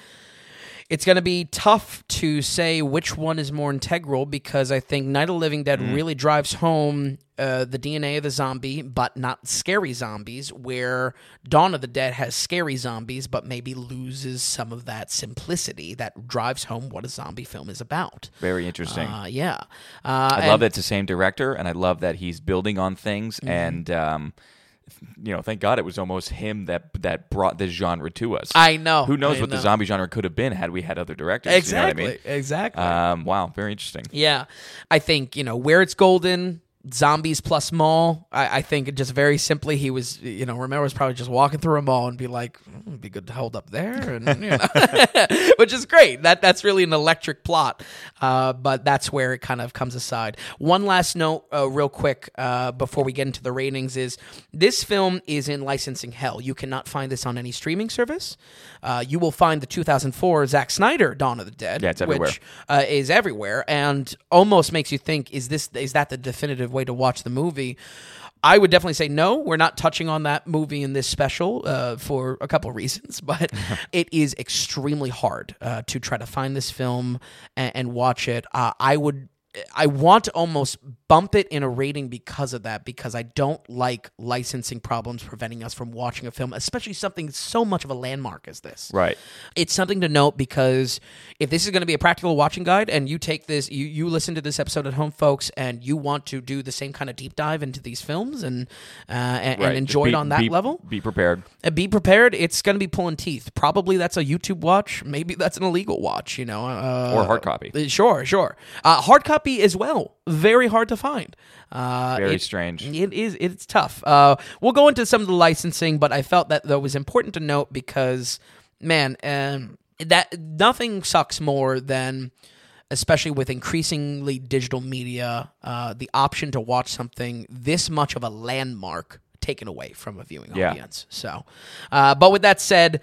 it's going to be tough to say which one is more integral because I think Night of the Living Dead really drives home uh, the DNA of the zombie, but not scary zombies, where Dawn of the Dead has scary zombies, but maybe loses some of that simplicity that drives home what a zombie film is about. Very interesting. Uh, yeah. Uh, I love that it's the same director, and I love that he's building on things. Mm-hmm. And um, you know, thank God it was almost him that that brought this genre to us. I know. Who knows I what the zombie genre could have been had we had other directors? Exactly. You know what Exactly. I mean? Um, wow, very interesting. Yeah, I think you know where it's golden. Zombies plus mall. I, I think just very simply, he was you know Romero was probably just walking through a mall and be like, "Mm, be good to hold up there, and you know, which is great. That that's really an electric plot. Uh, but that's where it kind of comes aside. One last note, uh, real quick, uh, before we get into the ratings, is this film is in licensing hell. You cannot find this on any streaming service. Uh, you will find the 2004 Zack Snyder Dawn of the Dead, Yeah, it's everywhere. which uh, is everywhere and almost makes you think is this is that the definitive way to watch the movie. I would definitely say no we're not touching on that movie in this special uh, for a couple reasons but it is extremely hard uh, to try to find this film and, and watch it. Uh, i would I want to almost bump it in a rating because of that, because I don't like licensing problems preventing us from watching a film, especially something so much of a landmark as this. Right. It's something to note because if this is going to be a practical watching guide and you take this, you, you listen to this episode at home, folks, and you want to do the same kind of deep dive into these films and uh, and, Right. and enjoy Be- it on that be- level, Be prepared. uh, be prepared. It's going to be pulling teeth. Probably that's a YouTube watch. Maybe that's an illegal watch. You know, uh, Or hard copy. uh, Sure, sure. Uh, hard copy as well. Very hard to find. Uh, Very it- strange. It is. It's tough. Uh, we'll go into some of the licensing, but I felt that that was important to note because, man, um, that nothing sucks more than, especially with increasingly digital media, uh, the option to watch something this much of a landmark taken away from a viewing Yeah. audience. So, uh, but with that said.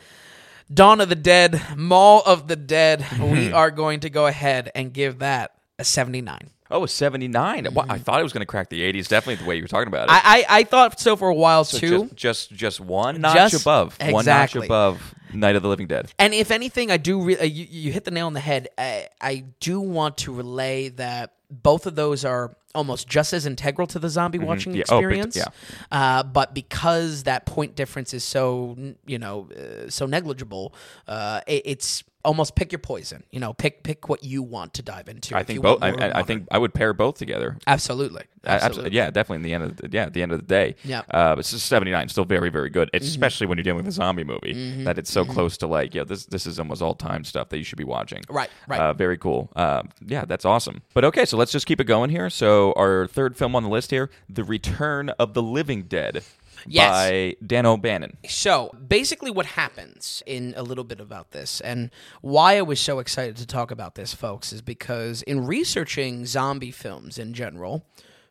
Dawn of the Dead, Mall of the Dead. we are going to go ahead and give that a 79. Oh, a 79. Wow, I thought it was going to crack the 80s. Definitely the way you were talking about it. I, I, I thought so for a while So too. Just, just just one notch Just- above. One notch above Night of the Living Dead. And if anything, I do. Re- uh, you, you hit the nail on the head. I, I do want to relay that both of those are almost just as integral to the zombie watching Mm-hmm. Yeah. Oh, big- experience. yeah. Uh, but because that point difference is so you know uh, so negligible, uh, it, it's almost pick your poison. You know, pick pick what you want to dive into. I think both. I, I- I think I would pair both together. absolutely, absolutely. yeah, definitely. In the end of the, yeah, at the end of the day, Yeah. Uh, but it's seventy nine, still very, very good. Mm-hmm. Especially when you're dealing with a zombie movie, that it's so close to like, yeah, this this is almost all time stuff that you should be watching. Right, right. Uh, very cool. Uh, yeah, that's awesome. But okay, so let's just keep it going here. So our third film on the list here, The Return of the Living Dead. Yes. By Dan O'Bannon. So basically, what happens in a little bit about this, and why I was so excited to talk about this, folks, is because in researching zombie films in general,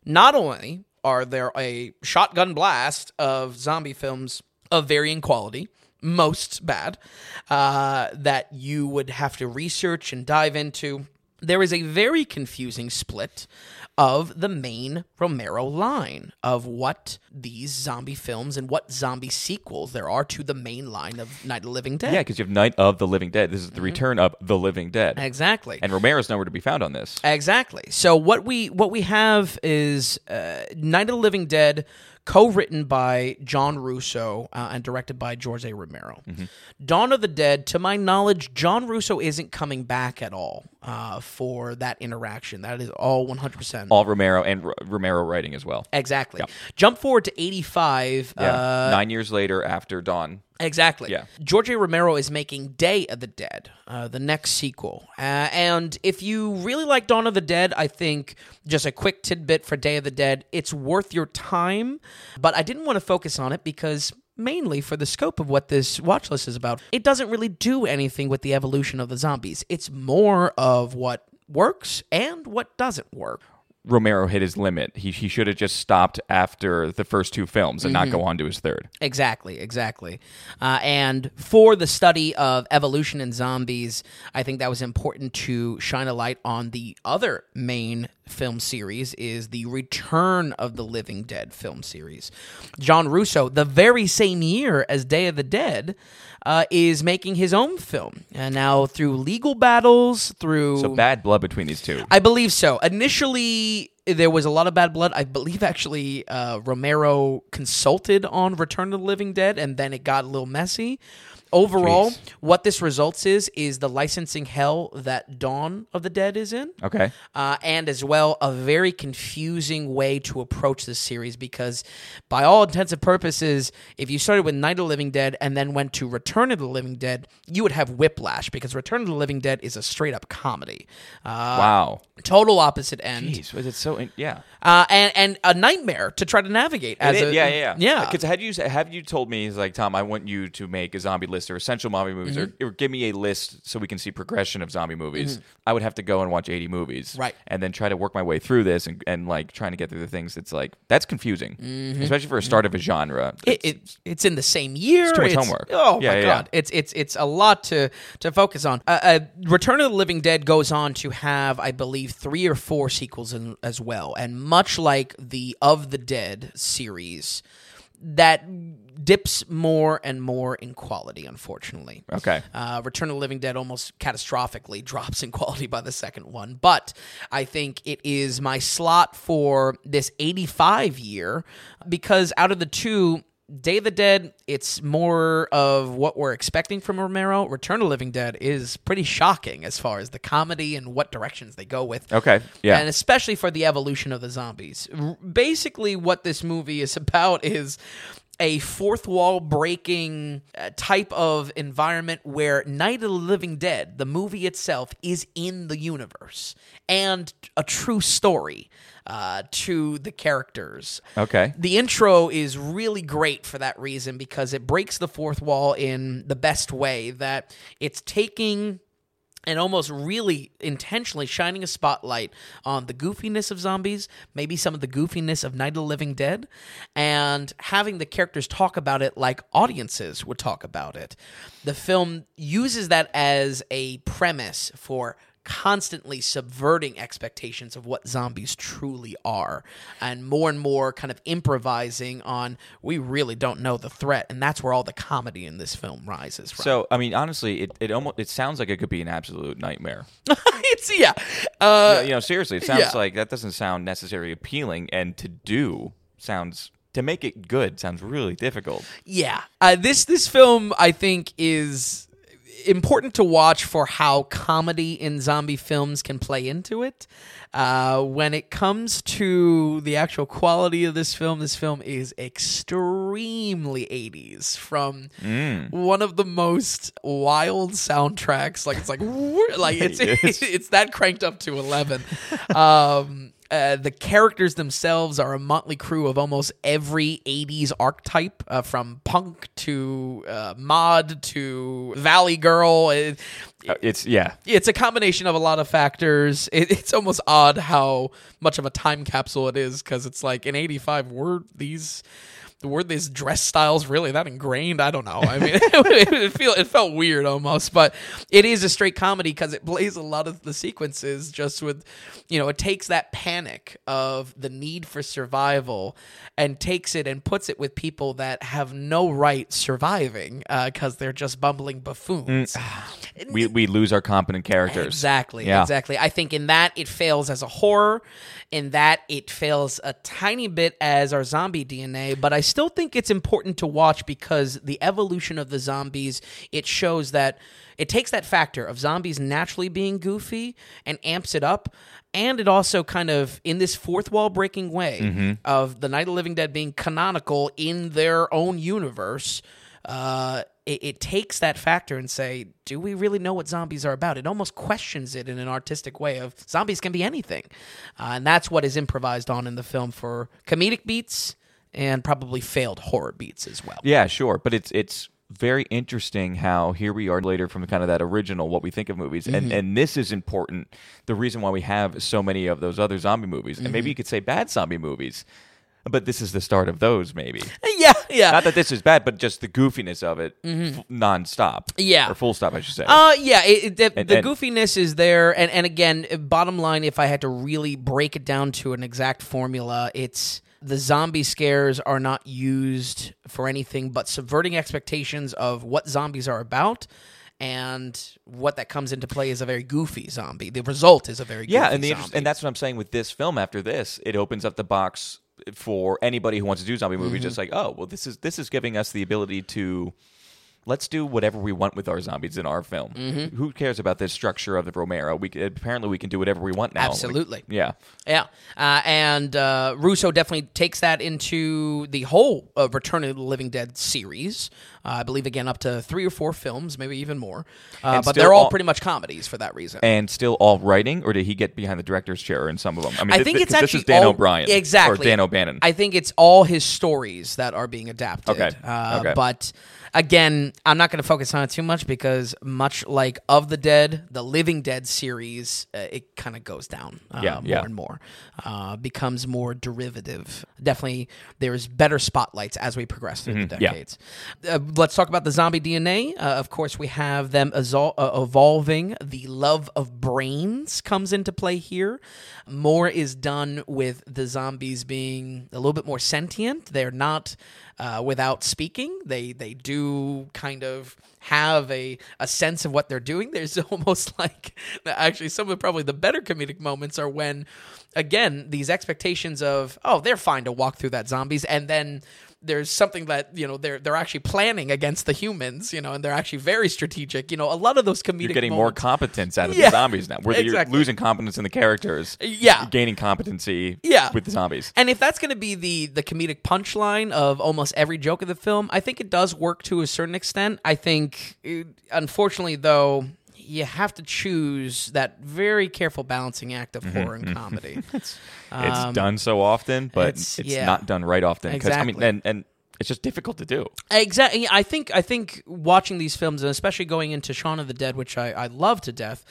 not only are there a shotgun blast of zombie films of varying quality, most bad, uh, that you would have to research and dive into. There is a very confusing split of the main Romero line of what these zombie films and what zombie sequels there are to the main line of Night of the Living Dead. Yeah, because you have Night of the Living Dead. This is the return of the Living Dead. Exactly. And Romero's nowhere to be found on this. Exactly. So what we what we have is uh, Night of the Living Dead, co-written by John Russo uh, and directed by George A. Romero. Dawn of the Dead, to my knowledge, John Russo isn't coming back at all uh, for that interaction. That is all one hundred percent. All Romero and R- Romero writing as well. Exactly. Jump forward to eighty five. Yeah. Uh, Nine years later, after Dawn. Exactly. Yeah. George A. Romero is making Day of the Dead, uh, the next sequel. Uh, and if you really like Dawn of the Dead, I think just a quick tidbit for Day of the Dead, it's worth your time. But I didn't want to focus on it because mainly for the scope of what this watch list is about, it doesn't really do anything with the evolution of the zombies. It's more of what works and what doesn't work. Romero hit his limit. He, he should have just stopped after the first two films and not go on to his third. Exactly, exactly. Uh, and for the study of evolution in zombies, I think that was important to shine a light on the other main film series is the Return of the Living Dead film series. John Russo, the very same year as Day of the Dead, uh, is making his own film. And now through legal battles, through So bad blood between these two. I believe so. Initially, there was a lot of bad blood. I believe actually uh, Romero consulted on Return of the Living Dead, and then it got a little messy. Overall, Jeez. what this results is is the licensing hell that Dawn of the Dead is in, Okay. uh, and as well a very confusing way to approach this series because, by all intents and purposes, if you started with Night of the Living Dead and then went to Return of the Living Dead, you would have whiplash because Return of the Living Dead is a straight up comedy. Uh, wow. total opposite end. Jeez, was it so? In- yeah. Uh, and and a nightmare to try to navigate. As It a, yeah, yeah, yeah. yeah. Because had you have you told me he's like Tom, I want you to make a zombie list or essential zombie movies, Mm-hmm. or, or give me a list so we can see progression of zombie movies. I would have to go and watch eighty movies, Right. and then try to work my way through this and, and like trying to get through the things. It's like that's confusing, especially for a start of a genre. Mm-hmm. It, it, it's in the same year. too much homework. Oh Yeah, my yeah, god, it's it's it's a lot to to focus on. Uh, uh, Return of the Living Dead goes on to have, I believe, three or four sequels in, as well, and much like the Of the Dead series, that dips more and more in quality, unfortunately. Okay. Uh, Return of the Living Dead almost catastrophically drops in quality by the second one. But I think it is my slot for this 85 year because out of the two, Day of the Dead, it's more of what we're expecting from Romero. Return of Living Dead is pretty shocking as far as the comedy and what directions they go with. Okay. Yeah. And especially for the evolution of the zombies. R- Basically, what this movie is about is a fourth wall breaking uh, type of environment where Night of the Living Dead, the movie itself, is in the universe and a true story uh, to the characters. okay. The intro is really great for that reason because it breaks the fourth wall in the best way that it's taking and almost really intentionally shining a spotlight on the goofiness of zombies, maybe some of the goofiness of Night of the Living Dead, and having the characters talk about it like audiences would talk about it. The film uses that as a premise for constantly subverting expectations of what zombies truly are and more and more kind of improvising on we really don't know the threat and that's where all the comedy in this film rises from So, I mean, honestly, it, it almost it sounds like it could be an absolute nightmare. it's yeah uh, you know, seriously, it sounds yeah. like that doesn't sound necessarily appealing, and to do sounds to make it good sounds really difficult. Yeah, uh, this this film I think is important to watch for how comedy in zombie films can play into it. Uh, when it comes to the actual quality of this film, this film is extremely 80s from one of the most wild soundtracks. Like it's like like it's Yes. it's that cranked up to 11. Um, uh, the characters themselves are a motley crew of almost every 80s archetype, uh, from punk to uh, mod to Valley Girl. It- Uh, it's yeah, it's a combination of a lot of factors. It, it's almost odd how much of a time capsule it is because it's like in '85 were these were these dress styles really that ingrained? I don't know. I mean, it, it feel it felt weird almost, but it is a straight comedy because it plays a lot of the sequences just with, you know, it takes that panic of the need for survival and takes it and puts it with people that have no right surviving uh, because they're just bumbling buffoons. Mm. we we lose our competent characters. Exactly. Yeah. Exactly. I think in that it fails as a horror. In that it fails a tiny bit as our zombie DNA, but I still think it's important to watch because the evolution of the zombies, it shows that it takes that factor of zombies naturally being goofy and amps it up. And it also kind of, in this fourth wall breaking way Mm-hmm. of the Night of the Living Dead being canonical in their own universe, uh, it, it takes that factor and say, do we really know what zombies are about? It almost questions it in an artistic way of zombies can be anything, uh, and that's what is improvised on in the film for comedic beats and probably failed horror beats as well. Yeah, sure, but it's it's very interesting how here we are later from kind of that original what we think of movies, and and this is important. The reason why we have so many of those other zombie movies, and maybe you could say bad zombie movies, but this is the start of those. Maybe Yeah, yeah. not that this is bad, but just the goofiness of it, f- nonstop. Yeah. or full stop, I should say. Uh, yeah, it, it- the, And- the and- goofiness is there, and and again, bottom line, if I had to really break it down to an exact formula, it's the zombie scares are not used for anything but subverting expectations of what zombies are about. And what that comes into play is a very goofy zombie. The result is a very yeah, and the zombie. and that's what I'm saying with this film. After this, it opens up the box for anybody who wants to do zombie movies. Mm-hmm. Just like, oh, well, this is this is giving us the ability to let's do whatever we want with our zombies in our film. Mm-hmm. Who cares about the structure of the Romero? We apparently we can do whatever we want now. Absolutely. Like, yeah. Yeah, uh, and uh, Russo definitely takes that into the whole uh, Return of the Living Dead series. Uh, I believe again up to three or four films, maybe even more. Uh, but they're all all- pretty much comedies for that reason. And still all writing, or did he get behind the director's chair in some of them? I mean, I thi- think thi- it's actually this is Dan all- O'Brien, exactly or Dan O'Bannon. I think it's all his stories that are being adapted. Okay. Uh, Okay. But Again, I'm not going to focus on it too much because, much like of the Dead, the Living Dead series, uh, it kind of goes down uh, Yeah, more yeah. and more, uh, becomes more derivative. Definitely, there's better spotlights as we progress through the Mm-hmm. yeah. decades. Uh, let's talk about the zombie DNA. Uh, of course, we have them uh, evolving. The love of brains comes into play here. More is done with the zombies being a little bit more sentient. They're not uh, without speaking. They they do kind of have a, a sense of what they're doing. There's almost like actually some of probably the better comedic moments are when again these expectations of oh they're fine to walk through that zombies and then there's something that you know they're they're actually planning against the humans you know and they're actually very strategic you know a lot of those comedic You're getting more competence out of Yeah, the zombies now. Where exactly. you're losing competence in the characters. Yeah. You're gaining competency Yeah. with the zombies. And if that's going to be the the comedic punchline of almost every joke of the film, I think it does work to a certain extent. I think, it- unfortunately, though, you have to choose that very careful balancing act of Mm-hmm, horror and comedy. it's done so often, but it's, Um, it's- yeah. not done right often. 'Cause, I mean, Exactly. and, and it's just difficult to do. Exactly. I think I think watching these films, and especially going into Shaun of the Dead, which I, I love to death,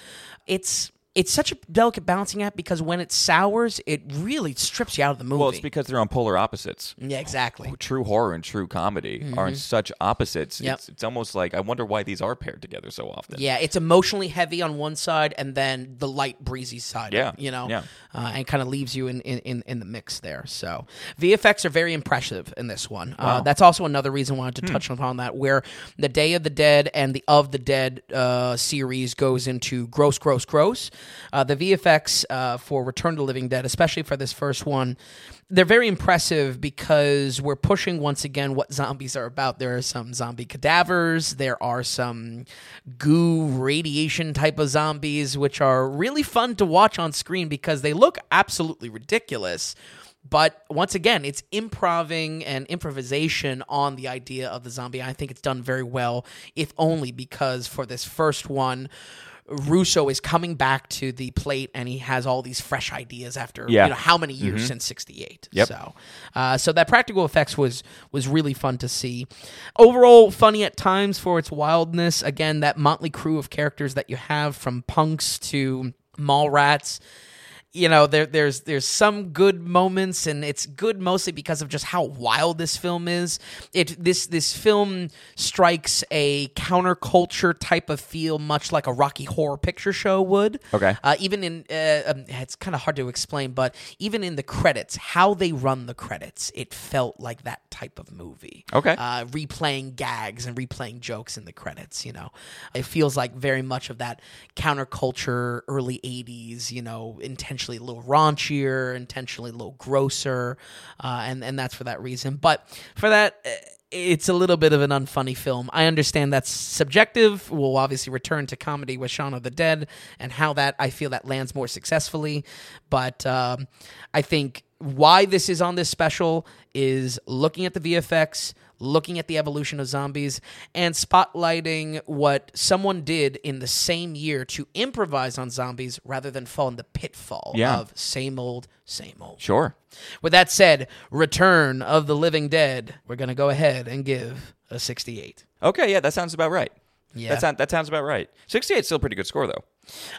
it's it's such a delicate balancing act because when it sours, it really strips you out of the movie. Well, it's because they're on polar opposites. yeah, exactly. True horror and true comedy are in such opposites. Mm-hmm. Yep. It's, it's almost like I wonder why these are paired together so often. Yeah, it's emotionally heavy on one side, and then the light, breezy side. Yeah, you know, yeah. uh, and kind of leaves you in, in, in, the mix there. So VFX are very impressive in this one. Uh, that's also another reason I wanted Hmm. to touch upon that, where the Day of the Dead and the Of the Dead uh, series goes into gross, gross, gross. Uh, the VFX uh, for Return to Living Dead, especially for this first one, they're very impressive because we're pushing once again what zombies are about. There are some zombie cadavers, there are some goo radiation type of zombies, which are really fun to watch on screen because they look absolutely ridiculous. But once again, it's improving and improvisation on the idea of the zombie. I think it's done very well, if only because for this first one, Russo is coming back to the plate and he has all these fresh ideas after Yeah. you know how many years since '68. Yep. So, uh, so that practical effects was was really fun to see. Overall, funny at times for its wildness. Again, that motley crew of characters that you have from punks to mall rats you know there there's there's some good moments and it's good mostly because of just how wild this film is it this this film strikes a counterculture type of feel much like a rocky horror picture show would Okay. uh, even in uh, um, it's kind of hard to explain but even in the credits how they run the credits it felt like that type of movie Okay. uh, replaying gags and replaying jokes in the credits. You know, it feels like very much of that counterculture early '80s. You know, intentionally a little raunchier, intentionally a little grosser, uh, and and that's for that reason. But for that. uh, It's a little bit of an unfunny film. I understand that's subjective. We'll obviously return to comedy with Shaun of the Dead and how that I feel that lands more successfully. But um, I think why this is on this special is looking at the VFX, looking at the evolution of zombies, and spotlighting what someone did in the same year to improvise on zombies rather than fall in the pitfall Yeah. of same old, same old. Sure. With that said, Return of the Living Dead, we're going to go ahead and give a 68. Okay, yeah, that sounds about right. Yeah. That, sound, that sounds about right. 68 is still a pretty good score, though.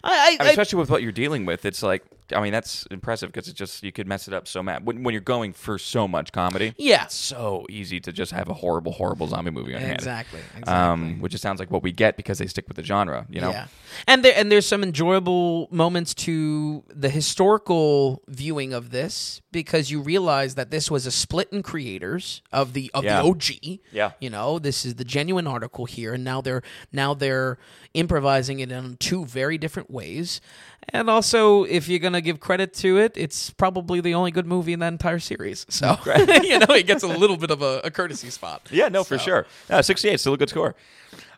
I, I, I especially with what you're dealing with. It's like, I mean, that's impressive because it's just, you could mess it up so mad. When, when you're going for so much comedy, yeah, it's so easy to just have a horrible, horrible zombie movie on your hand. exactly. exactly. Um, which it sounds like what we get because they stick with the genre, you know? Yeah, and there and there's some enjoyable moments to the historical viewing of this because you realize that this was a split in creators of the of Yeah. the OG. Yeah. you know, this is the genuine article here, and now they're now they're improvising it in two very different ways. And also, if you're gonna give credit to it, it's probably the only good movie in that entire series. So you know, it gets a little bit of a, a courtesy spot. Yeah, no, for sure. No, 68 still a good score.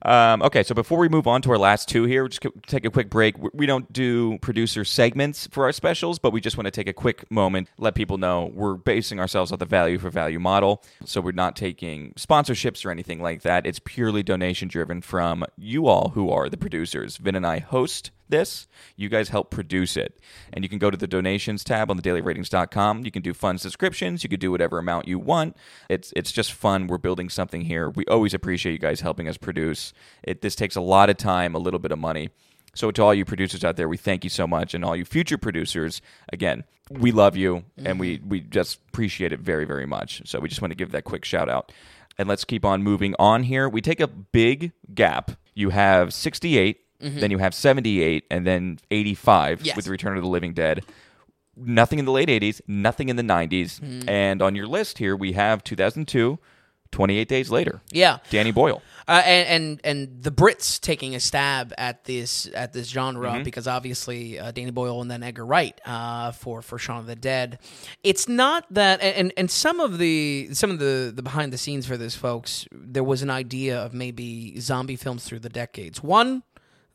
Um, okay, so before we move on to our last two here, we'll just take a quick break. We- don't do producer segments for our specials, but we just want to take a quick moment, let people know we're basing ourselves on the value for value model. So we're not taking sponsorships or anything like that. It's purely donation driven from you all who are the producers. Vin and I host this. You guys help produce it. And you can go to the donations tab on the dailyratings.com. You can do fund subscriptions. You can do whatever amount you want. It's it's just fun. We're building something here. We always appreciate you guys helping us produce. It this takes a lot of time, a little bit of money. So to all you producers out there, we thank you so much, and all you future producers, again, we love you, and we mm-hmm. we just appreciate it very very much. So we just want to give that quick shout out, and let's keep on moving on here. We take a big gap. You have sixty mm-hmm. then you have seventy eight, and then eighty five Yes. with Return of the Living Dead. Nothing in the late 80s, nothing in the 90s. Mm-hmm. And on your list here, we have 2002, 28 Days Later. Yeah. Danny Boyle. Uh, and, and and the Brits taking a stab at this at this genre Mm-hmm. because obviously uh, Danny Boyle and then Edgar Wright uh, for for Shaun of the Dead. It's not that and and some of the some of the the behind the scenes for this folks there was an idea of maybe zombie films through the decades. One,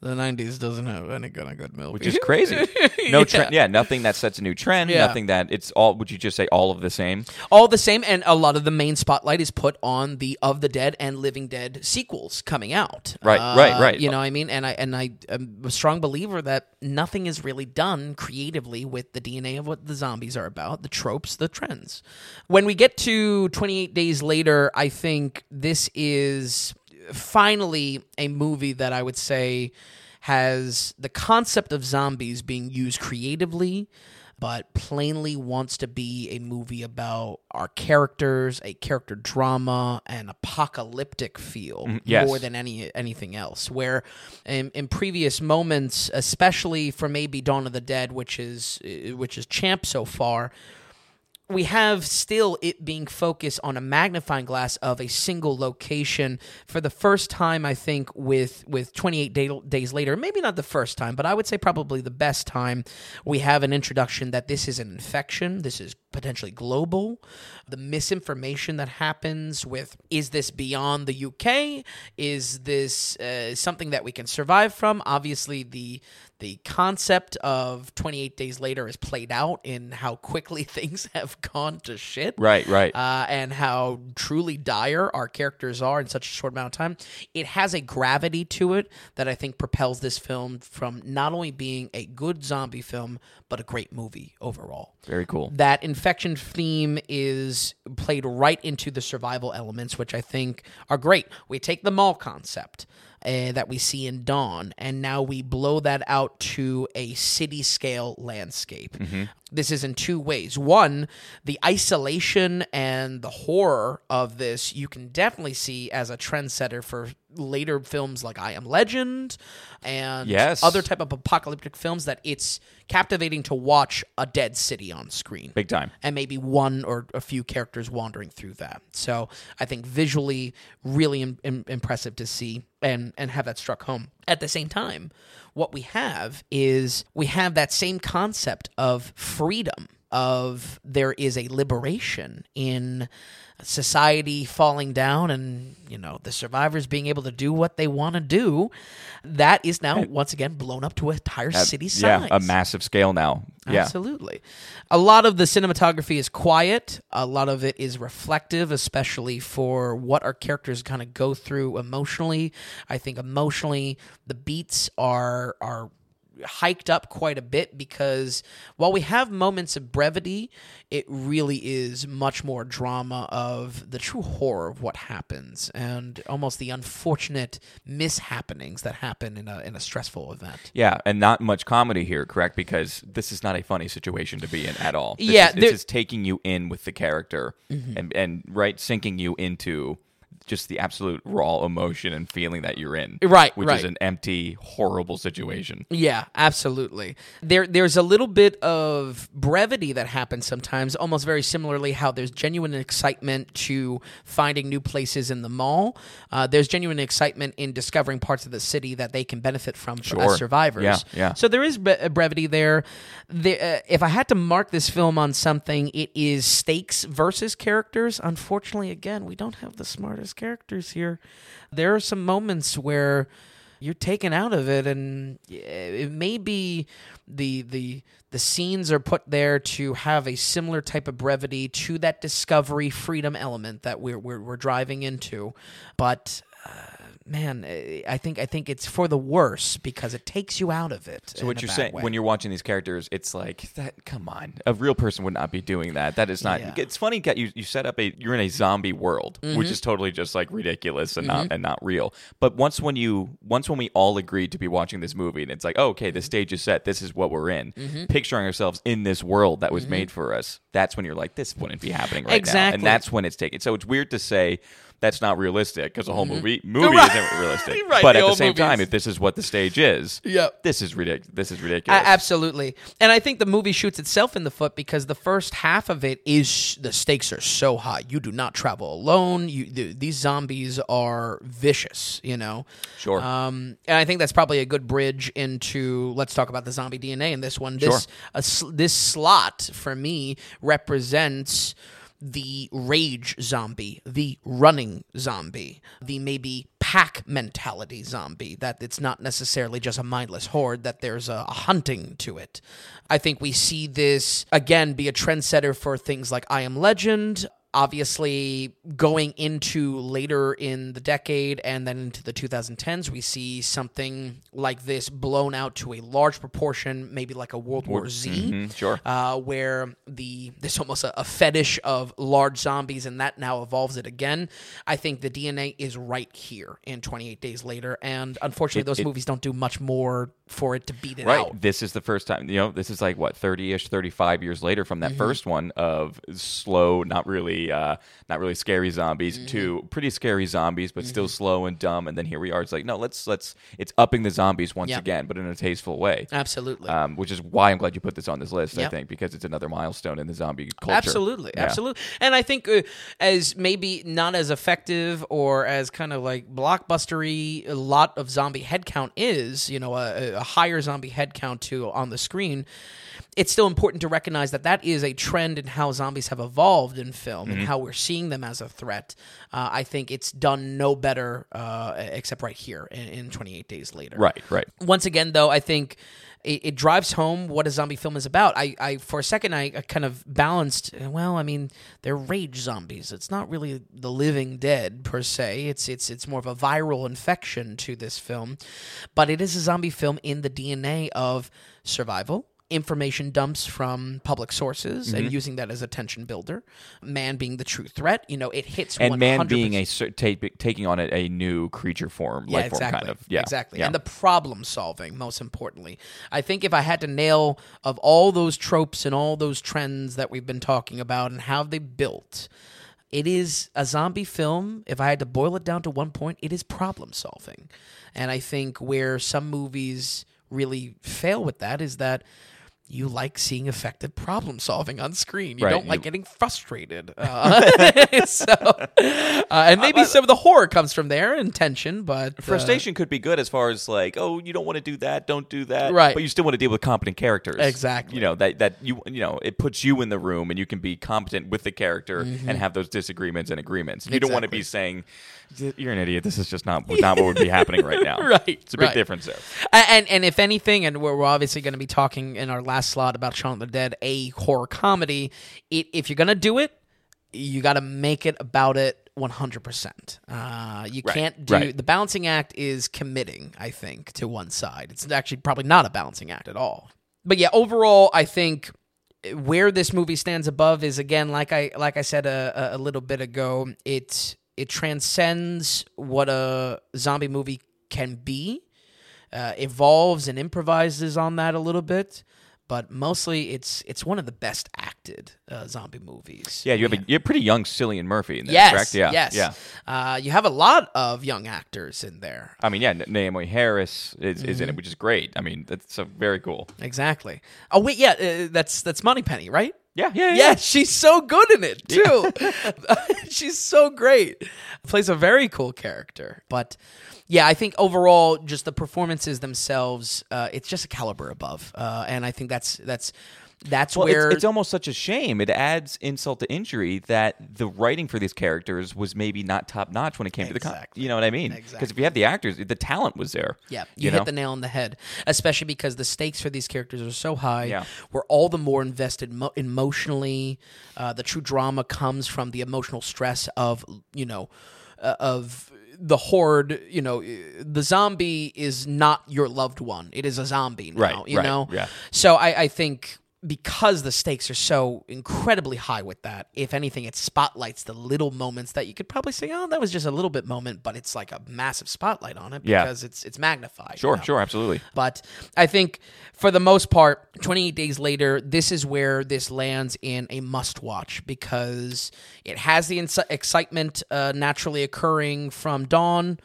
the '90s doesn't have any kind of good movie, which is crazy. No trend. Yeah, nothing that sets a new trend. Yeah. Nothing that it's all. Would you just say all of the same? all the same and a lot of the main spotlight is put on the of the dead and living dead sequels coming out Right, Uh, right, right. you know what i mean and i and i am a strong believer that nothing is really done creatively with the dna of what the zombies are about the tropes the trends when we get to 28 days later i think this is finally a movie that i would say has the concept of zombies being used creatively but plainly wants to be a movie about our characters, a character drama, an apocalyptic feel Mm-hmm. yes. more than any anything else. Where in, in previous moments, especially for maybe Dawn of the Dead, which is which is champ so far, we have still it being focused on a magnifying glass of a single location. For the first time i think with with 28 day, days later maybe not the first time but i would say probably the best time we have an introduction that this is an infection. This is potentially global the misinformation that happens with is this beyond the uk is this uh, something that we can survive from obviously the the concept of 28 days later is played out in how quickly things have gone to shit Right, right. uh, and how truly dire our characters are in such a short amount of time. It has a gravity to it that I think propels this film from not only being a good zombie film, but a great movie overall. Very cool. That infection theme is played right into the survival elements, which I think are great. We take the mall concept. Uh, that we see in Dawn, and now we blow that out to a city scale landscape. This is in two ways. One, the isolation and the horror of this, you can definitely see as a trendsetter for later films like I Am Legend and Yes. other type of apocalyptic films that it's captivating to watch a dead city on screen Big time. and maybe one or a few characters wandering through that. So I think visually really im- im- impressive to see and and have that struck home. At the same time, what we have is we have that same concept of freedom of there is a liberation in society falling down and you know the survivors being able to do what they want to do that is now once again blown up to a entire city size Yeah, a massive scale now. Yeah. Absolutely. A lot of the cinematography is quiet. A lot of it is reflective, especially for what our characters kind of go through emotionally. I think emotionally, the beats are are hiked up quite a bit because while we have moments of brevity, it really is much more drama of the true horror of what happens and almost the unfortunate mishappenings that happen in a in a stressful event. Yeah, and not much comedy here, correct? Because this is not a funny situation to be in at all. This Yeah, is, this is taking you in with the character mm-hmm. and and right sinking you into just the absolute raw emotion and feeling that you're in. Right, which right. is an empty, horrible situation. Yeah, absolutely. There, there's a little bit of brevity that happens sometimes, almost very similarly how there's genuine excitement to finding new places in the mall. Uh, there's genuine excitement in discovering parts of the city that they can benefit from Sure. as survivors. Yeah, yeah. So there is bre- brevity there. The, uh, if I had to mark this film on something, it is stakes versus characters. Unfortunately, again, we don't have the smartest characters here. There are some moments where you're taken out of it, and it may be the the the scenes are put there to have a similar type of brevity to that discovery freedom element that we're we're, we're driving into, but man, eh, I think I think it's for the worse because it takes you out of it. So what you're saying when you're watching these characters, it's like that. Come on, a real person would not be doing that. That is not. Yeah. It's funny you you set up a you're in a zombie world, which Mm-hmm. is totally just like ridiculous and not and not real. But once when you once when we all agreed to be watching this movie, and it's like, oh, okay, the stage is set. This is what we're in. Mm-hmm. Picturing ourselves in this world that was made for us. That's when you're like, this wouldn't be happening right now, Exactly. and that's when it's taken. So it's weird to say. That's not realistic because the whole movie movie Mm-hmm. Right. isn't realistic. Right, But the at the same time, if this is what the stage is, Yep. this is ridiculous. This is A- ridiculous. absolutely. And I think the movie shoots itself in the foot because the first half of it is the stakes are so high. You do not travel alone. You th- these zombies are vicious, you know. Sure. Um, and I think that's probably a good bridge into let's talk about the zombie DNA in this one. This Sure. a sl- this slot for me represents the rage zombie, the running zombie, the maybe pack mentality zombie, that it's not necessarily just a mindless horde, that there's a, a hunting to it. I think we see this again be a trendsetter for things like I Am Legend. Obviously, going into later in the decade and then into the 2010s, we see something like this blown out to a large proportion, maybe like a World War Z Mhm, sure. uh, where the there's almost a, a fetish of large zombies, and that now evolves it again. I think the DNA is right here in 28 Days Later, and unfortunately, those it- movies don't do much more for it to beat it Right. out. This is the first time, you know, this is like what, 30-ish, 35 years later from that Mm-hmm. first one of slow, not really uh not really scary zombies Mm-hmm. to pretty scary zombies but still slow and dumb and then here we are it's like, no, let's let's it's upping the zombies once Yeah. again, but in a tasteful way. Absolutely. Um, which is why I'm glad you put this on this list, I think, because it's another milestone in the zombie culture. Absolutely, Yeah. absolutely. And I think uh, as maybe not as effective or as kind of like blockbustery a lot of zombie headcount is, you know, a, a higher zombie headcount to on the screen. It's still important to recognize that that is a trend in how zombies have evolved in film Mm-hmm. and how we're seeing them as a threat. Uh, I think it's done no better, uh, except right here in, in 28 Days Later Right, right. once again though i think it, it drives home what a zombie film is about I, I for a second I, I kind of balanced well i mean they're rage zombies it's not really the living dead per se it's it's it's more of a viral infection to this film but it is a zombie film in the dna of survival information dumps from public sources Mm-hmm. and using that as a tension builder man being the true threat you know it hits And man 100% being a taking on a, a new creature form, yeah, life form exactly. kind of. Yeah. exactly. Yeah. And the problem solving, most importantly. I think if I had to nail of all those tropes and all those trends that we've been talking about and how they built, it is a zombie film. If I had to boil it down to one point, it is problem solving. And I think where some movies really fail with that is that you like seeing effective problem solving on screen. You Right, don't like you- getting frustrated. Uh, so, uh, and maybe some of the horror comes from there and tension, but uh, Frustration could be good as far as like, oh, you don't want to do that, don't do that, Right. But you still want to deal with competent characters, Exactly. You know that that you you know it puts you in the room and you can be competent with the character and have those disagreements and agreements. You don't want to Mm-hmm. Be saying, "You're an idiot. This is just not not what would be happening right now." Right, It's a big right. difference there. And and if anything, and we're, we're obviously going to be talking in our last slot about Shaun of the Dead, a horror comedy. It, if you're going to do it, you got to make it about it 100%. Uh, you Right, can't do right. the balancing act is committing, I think, to one side. It's actually probably not a balancing act at all. But yeah, overall, I think where this movie stands above is again, like I like I said a, a- a little bit ago, it it transcends what a zombie movie can be uh, evolves and improvises on that a little bit, but mostly it's it's one of the best acted uh, zombie movies. Yeah, you have a you're pretty young Cillian Murphy in this, yes, correct? Yeah, yes, yeah. Uh, you have a lot of young actors in there. I mean, yeah, Naomie Harris is, is in Mm-hmm. it, which is great. I mean, that's so very cool. Exactly. Oh wait, yeah, uh, that's that's Moneypenny, right? Yeah, yeah, Yeah, she's so good in it too. she's so great. Plays a very cool character. But yeah, I think overall, just the performances themselves, uh, it's just a caliber above, uh, and I think that's that's that's Well, where it's, it's almost such a shame. It adds insult to injury that the writing for these characters was maybe not top notch when it came to the con- You know what I mean? Because if you have the actors, the talent was there. Yeah, you, you hit know? the nail on the head, especially because the stakes for these characters are so high. Yeah. We're all the more invested mo- emotionally. Uh, the true drama comes from the emotional stress of, you know, uh, of the horde, you know, eh, the zombie is not your loved one. It is a zombie now, Right, you right, know? yeah. So I, I think because the stakes are so incredibly high with that, if anything, it spotlights the little moments that you could probably say, oh, that was just a little bit moment, but it's like a massive spotlight on it Yeah. because it's it's magnified. you Sure, know? sure, absolutely. But I think for the most part, 28 days later, this is where this lands in a must watch because it has the ins- excitement uh, naturally occurring from Dawn.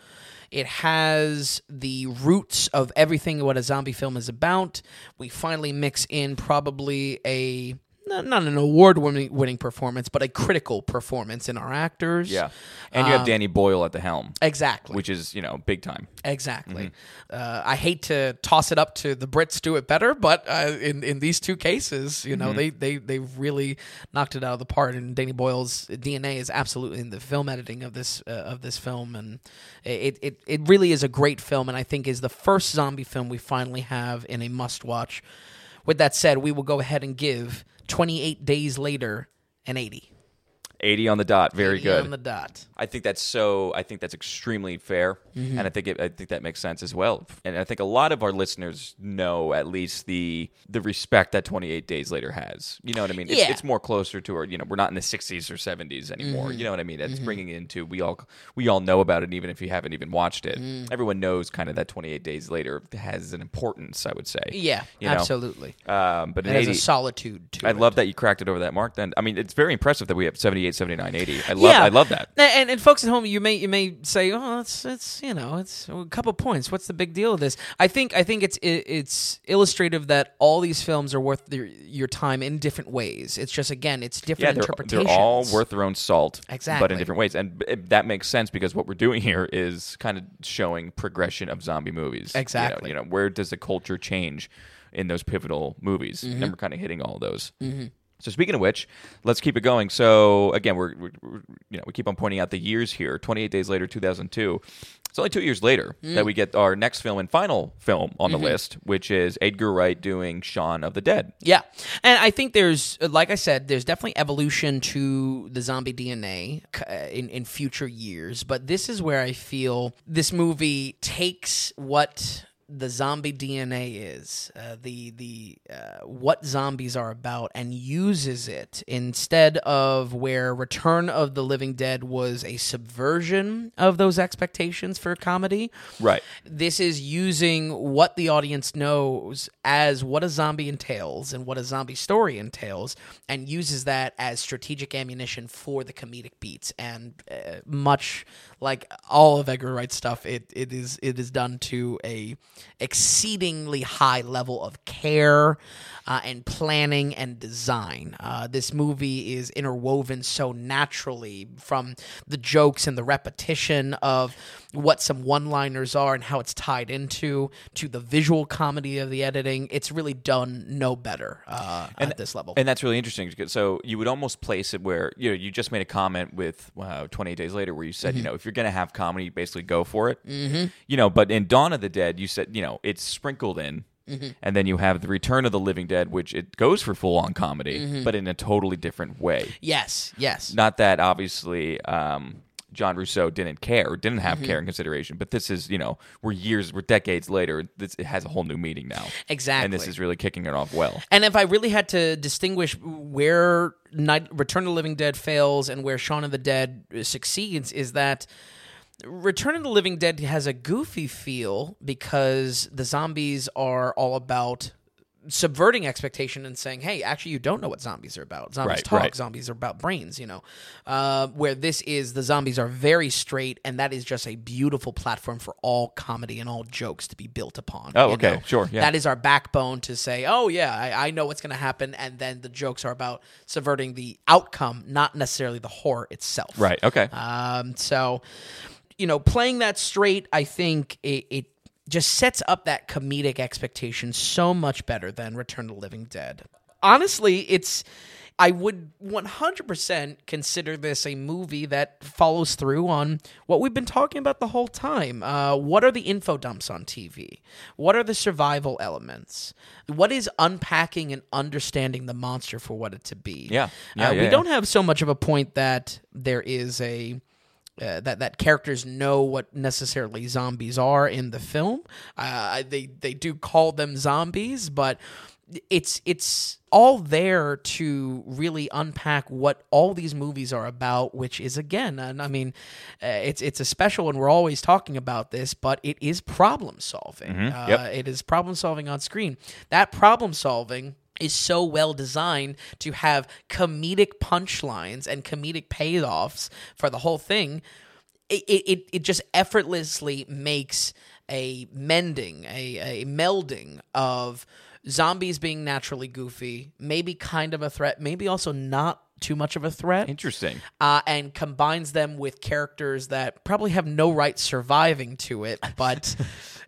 It has the roots of everything what a zombie film is about. We finally mix in probably a not, not an award winning performance, but a critical performance in our actors. Yeah, and you have Danny Boyle at the helm, Exactly. which is you know big time. Exactly. Uh, I hate to toss it up to the Brits do it better, but uh, in in these two cases, you know, they they they really knocked it out of the park. And Danny Boyle's DNA is absolutely in the film editing of this uh, of this film, and it, it it really is a great film, and I think is the first zombie film we finally have in a must watch. With that said, we will go ahead and give 28 days later an 80. 80 on the dot, very 80 good. on the dot. I think that's so. I think that's extremely fair, Mm-hmm. and I think it, I think that makes sense as well. And I think a lot of our listeners know at least the the respect that 28 Days Later has. You know what I mean? It's, Yeah. it's more closer to our. You know, we're not in the 60s or 70s anymore. Mm-hmm. You know what I mean? It's bringing it into we all we all know about it, even if you haven't even watched it. Mm. Everyone knows kind of that 28 Days Later has an importance. I would say. Yeah, You know? absolutely. Um, but It has 80, a solitude to it. I it. love that you cracked it over that mark. Then I mean, it's very impressive that we have 78, 79, 80. I love. yeah, I love that. And, and folks at home, you may you may say, "Oh, it's it's you know, it's a couple points. What's the big deal of this?" I think I think it's it, it's illustrative that all these films are worth their, your time in different ways. It's just again, it's Yeah, different they're, interpretations. they're all worth their own salt, exactly, but in different ways, and b- that makes sense because what we're doing here is kind of showing progression of zombie movies. You know- Exactly. You know, where does the culture change in those pivotal movies? Mm-hmm. And we're kind of hitting all those. So speaking of which, let's keep it going. So again, we're, we're, you know we keep on pointing out the years here. Twenty eight days later, two thousand two. It's only two years later Mm. that we get our next film and final film on Mm-hmm. the list, which is Edgar Wright doing Shaun of the Dead. Yeah, and I think there's, like I said, there's definitely evolution to the zombie DNA uh, in in future years. But this is where I feel this movie takes what the zombie DNA is, uh, the the uh, what zombies are about, and uses it instead of where Return of the Living Dead was a subversion of those expectations for comedy Right. this is using what the audience knows as what a zombie entails and what a zombie story entails and uses that as strategic ammunition for the comedic beats and uh, much like all of Edgar Wright's stuff it, it is it is done to a exceedingly high level of care uh, and planning and design uh, this movie is interwoven so naturally from the jokes and the repetition of what some one-liners are and how it's tied into to the visual comedy of the editing. It's really done no better uh, at this level. And that's really interesting. because- So you would almost place it where you know you just made a comment with uh, 28 Days Later where you said Mm-hmm. you know if you're going to have comedy, basically go for it. Mm-hmm. You know, but in Dawn of the Dead, you said you know it's sprinkled in. Mm-hmm. And then you have the Return of the Living Dead, which it goes for full on comedy, Mm-hmm. but in a totally different way. yes, yes. Not that obviously um, John Russo didn't care, or didn't Mm-hmm. have care in consideration, but this is you know we're years, we're decades later. This, it has a whole new meaning now, Exactly. and this is really kicking it off well. And if I really had to distinguish where Night, Return of the Living Dead fails and where Shaun of the Dead succeeds, is that Return of the Living Dead has a goofy feel because the zombies are all about subverting expectation and saying, "Hey, actually, you don't know what zombies are about. Zombies Right, talk. right. Zombies are about brains." You know, uh, where this is the zombies are very straight, and that is just a beautiful platform for all comedy and all jokes to be built upon. Oh, okay, know? sure, yeah. That is our backbone to say, "Oh yeah, I, I know what's going to happen," and then the jokes are about subverting the outcome, not necessarily the horror itself. Right. Okay. Um, so, you know, playing that straight, I think it, it just sets up that comedic expectation so much better than Return to the Living Dead. Honestly, it's. I would 100% consider this a movie that follows through on what we've been talking about the whole time. Uh, what are the info dumps on TV? What are the survival elements? What is unpacking and understanding the monster for what it to be? Yeah. Yeah, Uh, yeah, we yeah. don't have so much of a point that there is a uh, that that characters know what necessarily zombies are in the film. Uh, they they do call them zombies, but it's it's all there to really unpack what all these movies are about which is again and i mean uh, it's it's a special and we're always talking about this but it is problem solving uh, Yep. it is problem solving on screen that problem solving is so well designed to have comedic punchlines and comedic payoffs for the whole thing it, it, it just effortlessly makes a mending, a, a melding of zombies being naturally goofy, maybe kind of a threat, maybe also not too much of a threat, Interesting. uh, and combines them with characters that probably have no right surviving to it, but.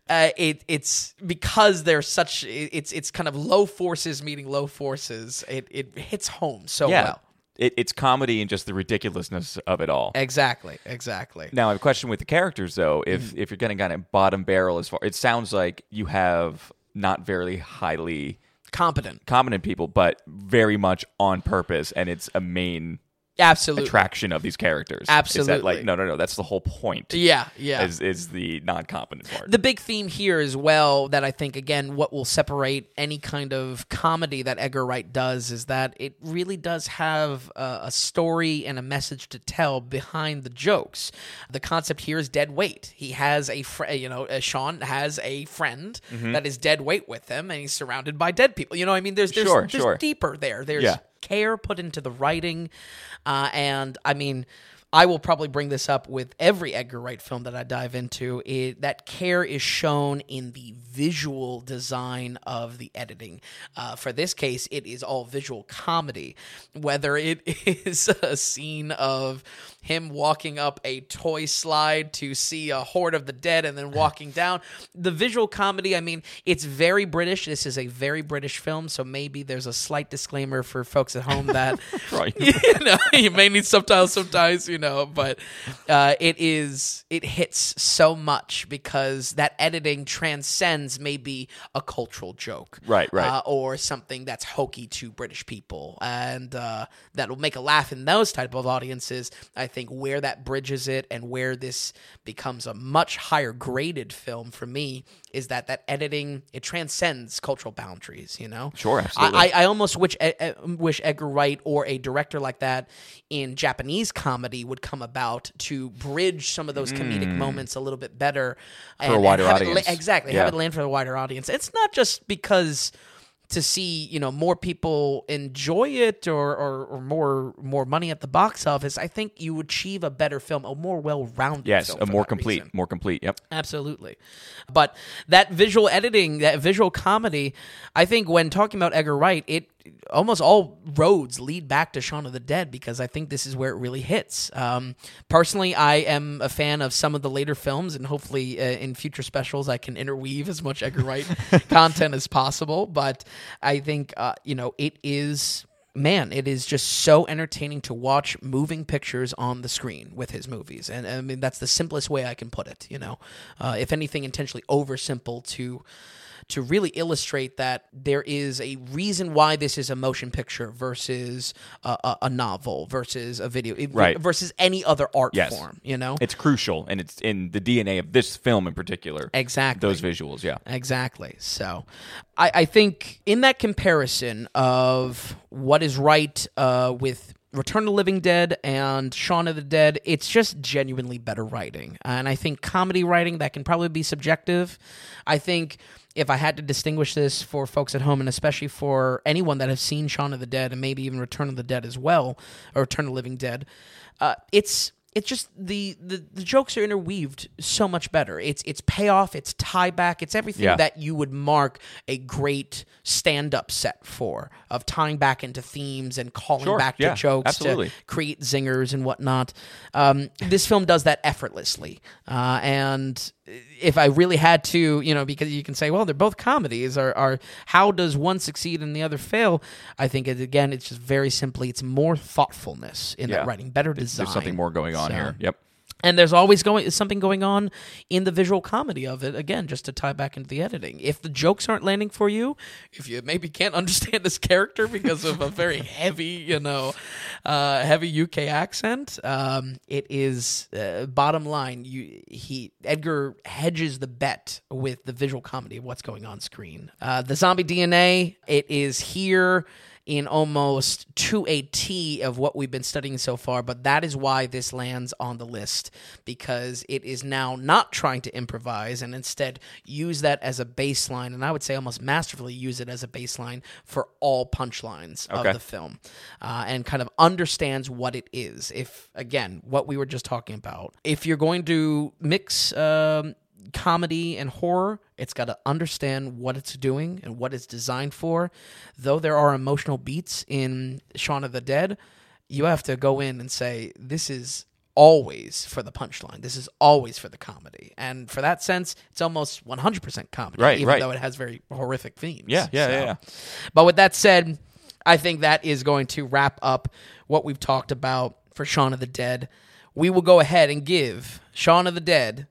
Uh, it it's because they're such it's it's kind of low forces meeting low forces. It it hits home so Yeah. well. It, it's comedy and just the ridiculousness of it all. Exactly, exactly. Now, I have a question with the characters, though. If Mm-hmm. if you're getting kind of bottom barrel as far, it sounds like you have not very highly Competent, competent people, but very much on purpose, and it's a main absolutely. attraction of these characters. Is that Absolutely. like no, no, no? That's the whole point. Yeah, yeah. Is is the non competent part? the big theme here as well that I think again what will separate any kind of comedy that Edgar Wright does is that it really does have a, a story and a message to tell behind the jokes. The concept here is dead weight. He has a fr- you know uh, Shaun has a friend Mm-hmm. that is dead weight with him and he's surrounded by dead people. You know what I mean there's there's, Sure, there's sure. deeper there. There's Yeah. Care put into the writing uh, and I mean I will probably bring this up with every Edgar Wright film that I dive into. It, that care is shown in the visual design of the editing. Uh, for this case, it is all visual comedy. Whether it is a scene of him walking up a toy slide to see a horde of the dead and then walking down, the visual comedy, I mean, it's very British. This is a very British film, so maybe there's a slight disclaimer for folks at home that Right. you know, you may need subtitles sometimes, you know, but uh, it is it hits so much because that editing transcends maybe a cultural joke, Right, right. uh, or something that's hokey to British people, and uh, that will make a laugh in those type of audiences. I think where that bridges it and where this becomes a much higher graded film for me is that that editing it transcends cultural boundaries. You know, Sure, absolutely. I, I, almost wish E- E- wish Edgar Wright or a director like that in Japanese comedy would come about to bridge some of those comedic moments a little bit better Mm. a wider have it la- audience. exactly, Yeah. have it land for the wider audience. It's not just because to see you know more people enjoy it or, or, or more more money at the box office. I think you achieve a better film, a more well rounded. yes, film a more complete, reason. more complete. Yep. Absolutely. But that visual editing, that visual comedy, I think when talking about Edgar Wright, it almost all roads lead back to Shaun of the Dead because I think this is where it really hits. Um, personally, I am a fan of some of the later films, and hopefully uh, in future specials I can interweave as much Edgar Wright content as possible. But I think, uh, you know, it is man, it is just so entertaining to watch moving pictures on the screen with his movies, and I mean that's the simplest way I can put it. You know, uh, if anything, intentionally oversimple to to really illustrate that there is a reason why this is a motion picture versus a, a, a novel versus a video Right. versus any other art Yes. form. You know, It's crucial, and it's in the DNA of this film in particular. exactly Those visuals, yeah. Exactly. So, I, I think in that comparison of what is right uh, with Return of the Living Dead and Shaun of the Dead, it's just genuinely better writing. And I think comedy writing that can probably be subjective. I think if I had to distinguish this for folks at home, and especially for anyone that has seen Shaun of the Dead and maybe even Return of the Dead as well, or Return of the Living Dead, uh, it's it's just the, the the jokes are interweaved so much better. It's it's payoff, it's tie back, it's everything Yeah. that you would mark a great stand up set for of tying back into themes and calling Sure, back yeah, to jokes absolutely. to create zingers and whatnot. Um, this film does that effortlessly, uh, and if I really had to, you know, because you can say, well, they're both comedies, are are how does one succeed and the other fail? I think it, again, it's just very simply, it's more thoughtfulness in Yeah. that writing, better design. There's something more going on So- here. Yep. And there's always going something going on in the visual comedy of it. Again, just to tie back into the editing. If the jokes aren't landing for you, if you maybe can't understand this character because of a very heavy, you know, uh, heavy UK accent, um, it is uh, bottom line. You he Edgar hedges the bet with the visual comedy of what's going on screen. Uh, the zombie DNA. It is here in almost to a T of what we've been studying so far, but that is why this lands on the list because it is now not trying to improvise and instead use that as a baseline, and I would say almost masterfully use it as a baseline for all punchlines Okay. of the film, uh, and kind of understands what it is. If again, what we were just talking about, if you're going to mix. Um, comedy and horror, it's got to understand what it's doing and what it's designed for. Though there are emotional beats in Shaun of the Dead, you have to go in and say, this is always for the punchline. This is always for the comedy. And for that sense, it's almost 100% comedy, Right, even right. though it has very horrific themes. Yeah, yeah, So- yeah, yeah. But with that said, I think that is going to wrap up what we've talked about for Shaun of the Dead. We will go ahead and give Shaun of the Dead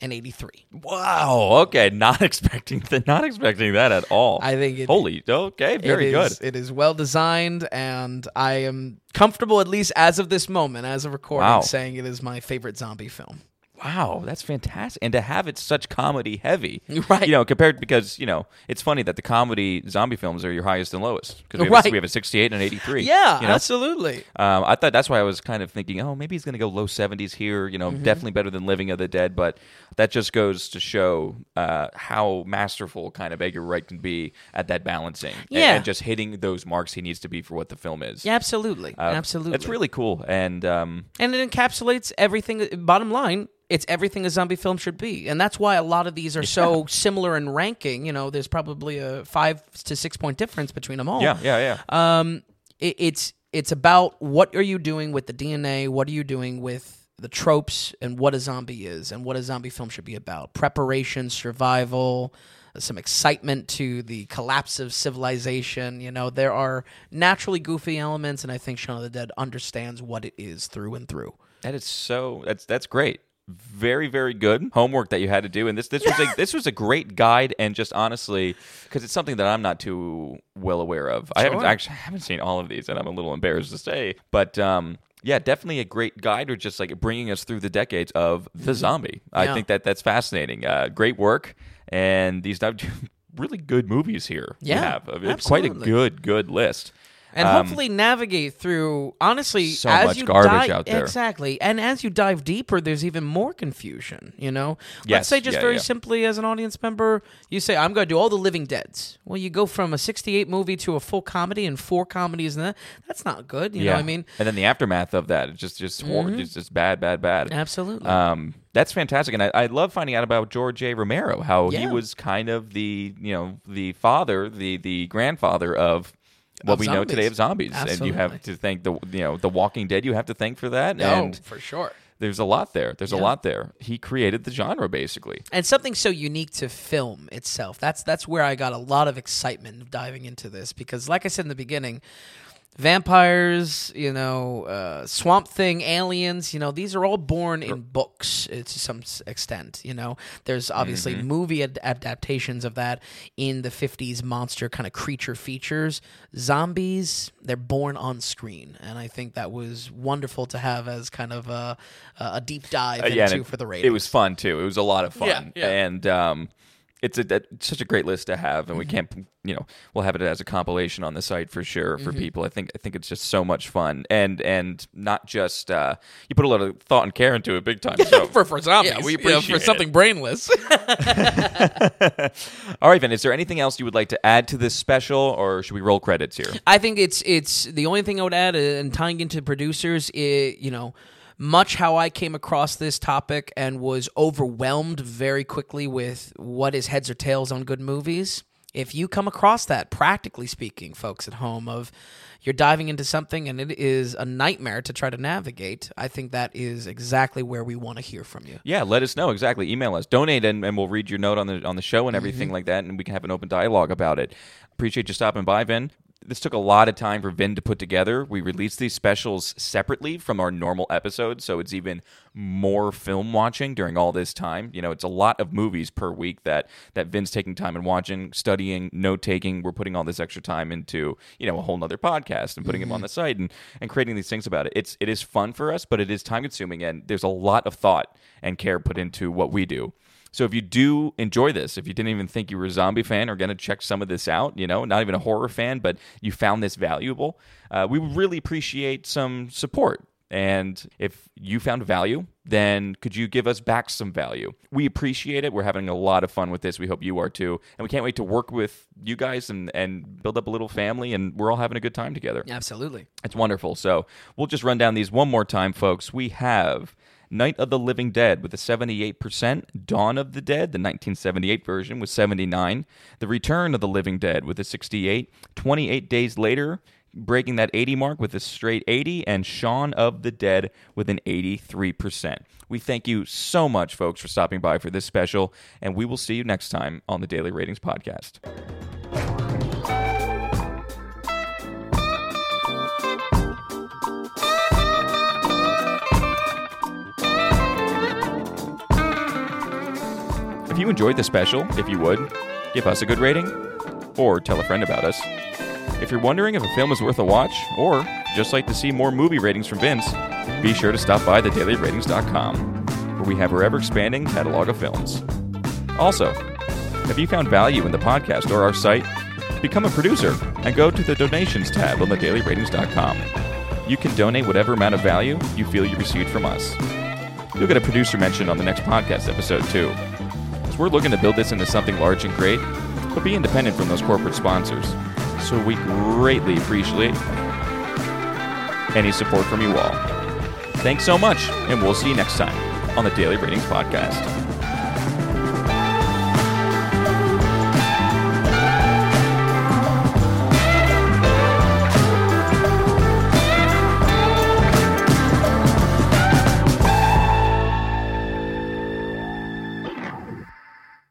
an 83. Wow. Okay. Not expecting th- not expecting that at all. I think it- Holy. Okay. Very It good. It is well designed, and I am comfortable, at least as of this moment, as of recording, Wow. saying it is my favorite zombie film. Wow, that's fantastic. And to have it such comedy heavy. Right. You know, compared because, you know, it's funny that the comedy zombie films are your highest and lowest. Because we, have Right. a- we have a 68 and an 83. Yeah, You know? absolutely. Um, I thought that's why I was kind of thinking, oh, maybe he's going to go low 70s here. You know, Mm-hmm. definitely better than Living of the Dead. But that just goes to show uh, how masterful kind of Edgar Wright can be at that balancing. and- Yeah. And, just hitting those marks he needs to be for what the film is. Yeah, absolutely. Uh, absolutely. It's really cool. And um, and it encapsulates everything. Bottom line, it's everything a zombie film should be, and that's why a lot of these are so similar in ranking. You know, there's probably a five to six point difference between them all. yeah, yeah, yeah. Um, it, it's it's about what are you doing with the DNA? What are you doing with the tropes and what a zombie is and what a zombie film should be about? Preparation, survival, some excitement to the collapse of civilization. You know, there are naturally goofy elements, and I think Shaun of the Dead understands what it is through and through. That is so. That's that's great. Very very good homework that you had to do, and this this was a this was a great guide, and just honestly, because it's something that I'm not too well aware of. I haven't actually I haven't seen all of these, and I'm a little embarrassed to say, but um. Yeah, definitely a great guide, or just like bringing us through the decades of the zombie. I think that that's fascinating. Uh, great work, and these really good movies here. Yeah, have. It's quite a good good list. And Um, hopefully navigate through honestly So as much you garbage dive, out there. exactly and as you dive deeper there's even more confusion you know let's say just yeah, very yeah. simply as an audience member you say i'm going to do all the living deads well you go from a 68 movie to a full comedy and four comedies and that that's not good you know what i mean Mm-hmm. and then the aftermath of that, it's just just hor- just, just bad, bad, bad. absolutely Um, that's fantastic, and I, I love finding out about George A. Romero, how he was kind of the you know the father, the the grandfather of what we know today of zombies, and you have to thank the you know the Walking Dead. You have to thank for that, no and for sure there's a lot there. There's a lot there. He created the genre basically. and something so unique to film itself. That's that's where I got a lot of excitement diving into this because, like I said in the beginning, vampires, you know, uh, Swamp Thing, aliens, you know, these are all born in books uh, to some extent. You know, there's obviously movie ad- adaptations of that in the '50s monster kind of creature features. Zombies, they're born on screen, and I think that was wonderful to have as kind of a, a deep dive Uh, into yeah, and it, for the rating. it was fun too. It was a lot of fun, Yeah, yeah. and um, it's a, it's such a great list to have, and we Mm-hmm. can't, you know, we'll have it as a compilation on the site for sure Mm-hmm. for people. I think I think it's just so much fun, and and not just uh, you put a lot of thought and care into it, big time. So. for for zombies. Yeah, we appreciate for it. something brainless. All right, Vin, is there anything else you would like to add to this special, or should we roll credits here? I think it's it's the only thing I would add, uh, and tying into producers, i you know, much how I came across this topic and was overwhelmed very quickly with what is heads or tails on good movies. If you come across that, practically speaking, folks at home, of you're diving into something and it is a nightmare to try to navigate, I think that is exactly where we want to hear from you. Yeah, let us know exactly. Email us, donate, and, and we'll read your note on the on the show and everything Mm-hmm. like that, and we can have an open dialogue about it. Appreciate you stopping by, Vin. This took a lot of time for Vin to put together. We released these specials separately from our normal episodes, so it's even more film watching during all this time. You know, it's a lot of movies per week that that Vin's taking time and watching, studying, note taking. We're putting all this extra time into you know a whole nother podcast and putting mm-hmm. them on the site and and creating these things about it. It's it is fun for us, but it is time consuming, and there's a lot of thought and care put into what we do. So if you do enjoy this, if you didn't even think you were a zombie fan or going to check some of this out, you know, not even a horror fan, but you found this valuable, uh, we would really appreciate some support. And if you found value, then could you give us back some value? We appreciate it. We're having a lot of fun with this. We hope you are too. And we can't wait to work with you guys and, and build up a little family. And we're all having a good time together. Absolutely. It's wonderful. So we'll just run down these one more time, folks. We have Night of the Living Dead with a 78%, Dawn of the Dead, the 1978 version, with 79, The Return of the Living Dead with a 68, 28 Days Later, breaking that 80 mark with a straight 80, and Shaun of the Dead with an 83%. We thank you so much, folks, for stopping by for this special, and we will see you next time on the Daily Ratings Podcast. If you enjoyed the special, if you would, give us a good rating or tell a friend about us. If you're wondering if a film is worth a watch or just like to see more movie ratings from Vince, be sure to stop by thedailyratings.com where we have our ever expanding catalog of films. Also, if you found value in the podcast or our site, become a producer and go to the donations tab on thedailyratings.com. You can donate whatever amount of value you feel you received from us. You'll get a producer mention on the next podcast episode, too. We're looking to build this into something large and great, but be independent from those corporate sponsors. So we greatly appreciate any support from you all. Thanks so much, and we'll see you next time on the Daily Ratings Podcast.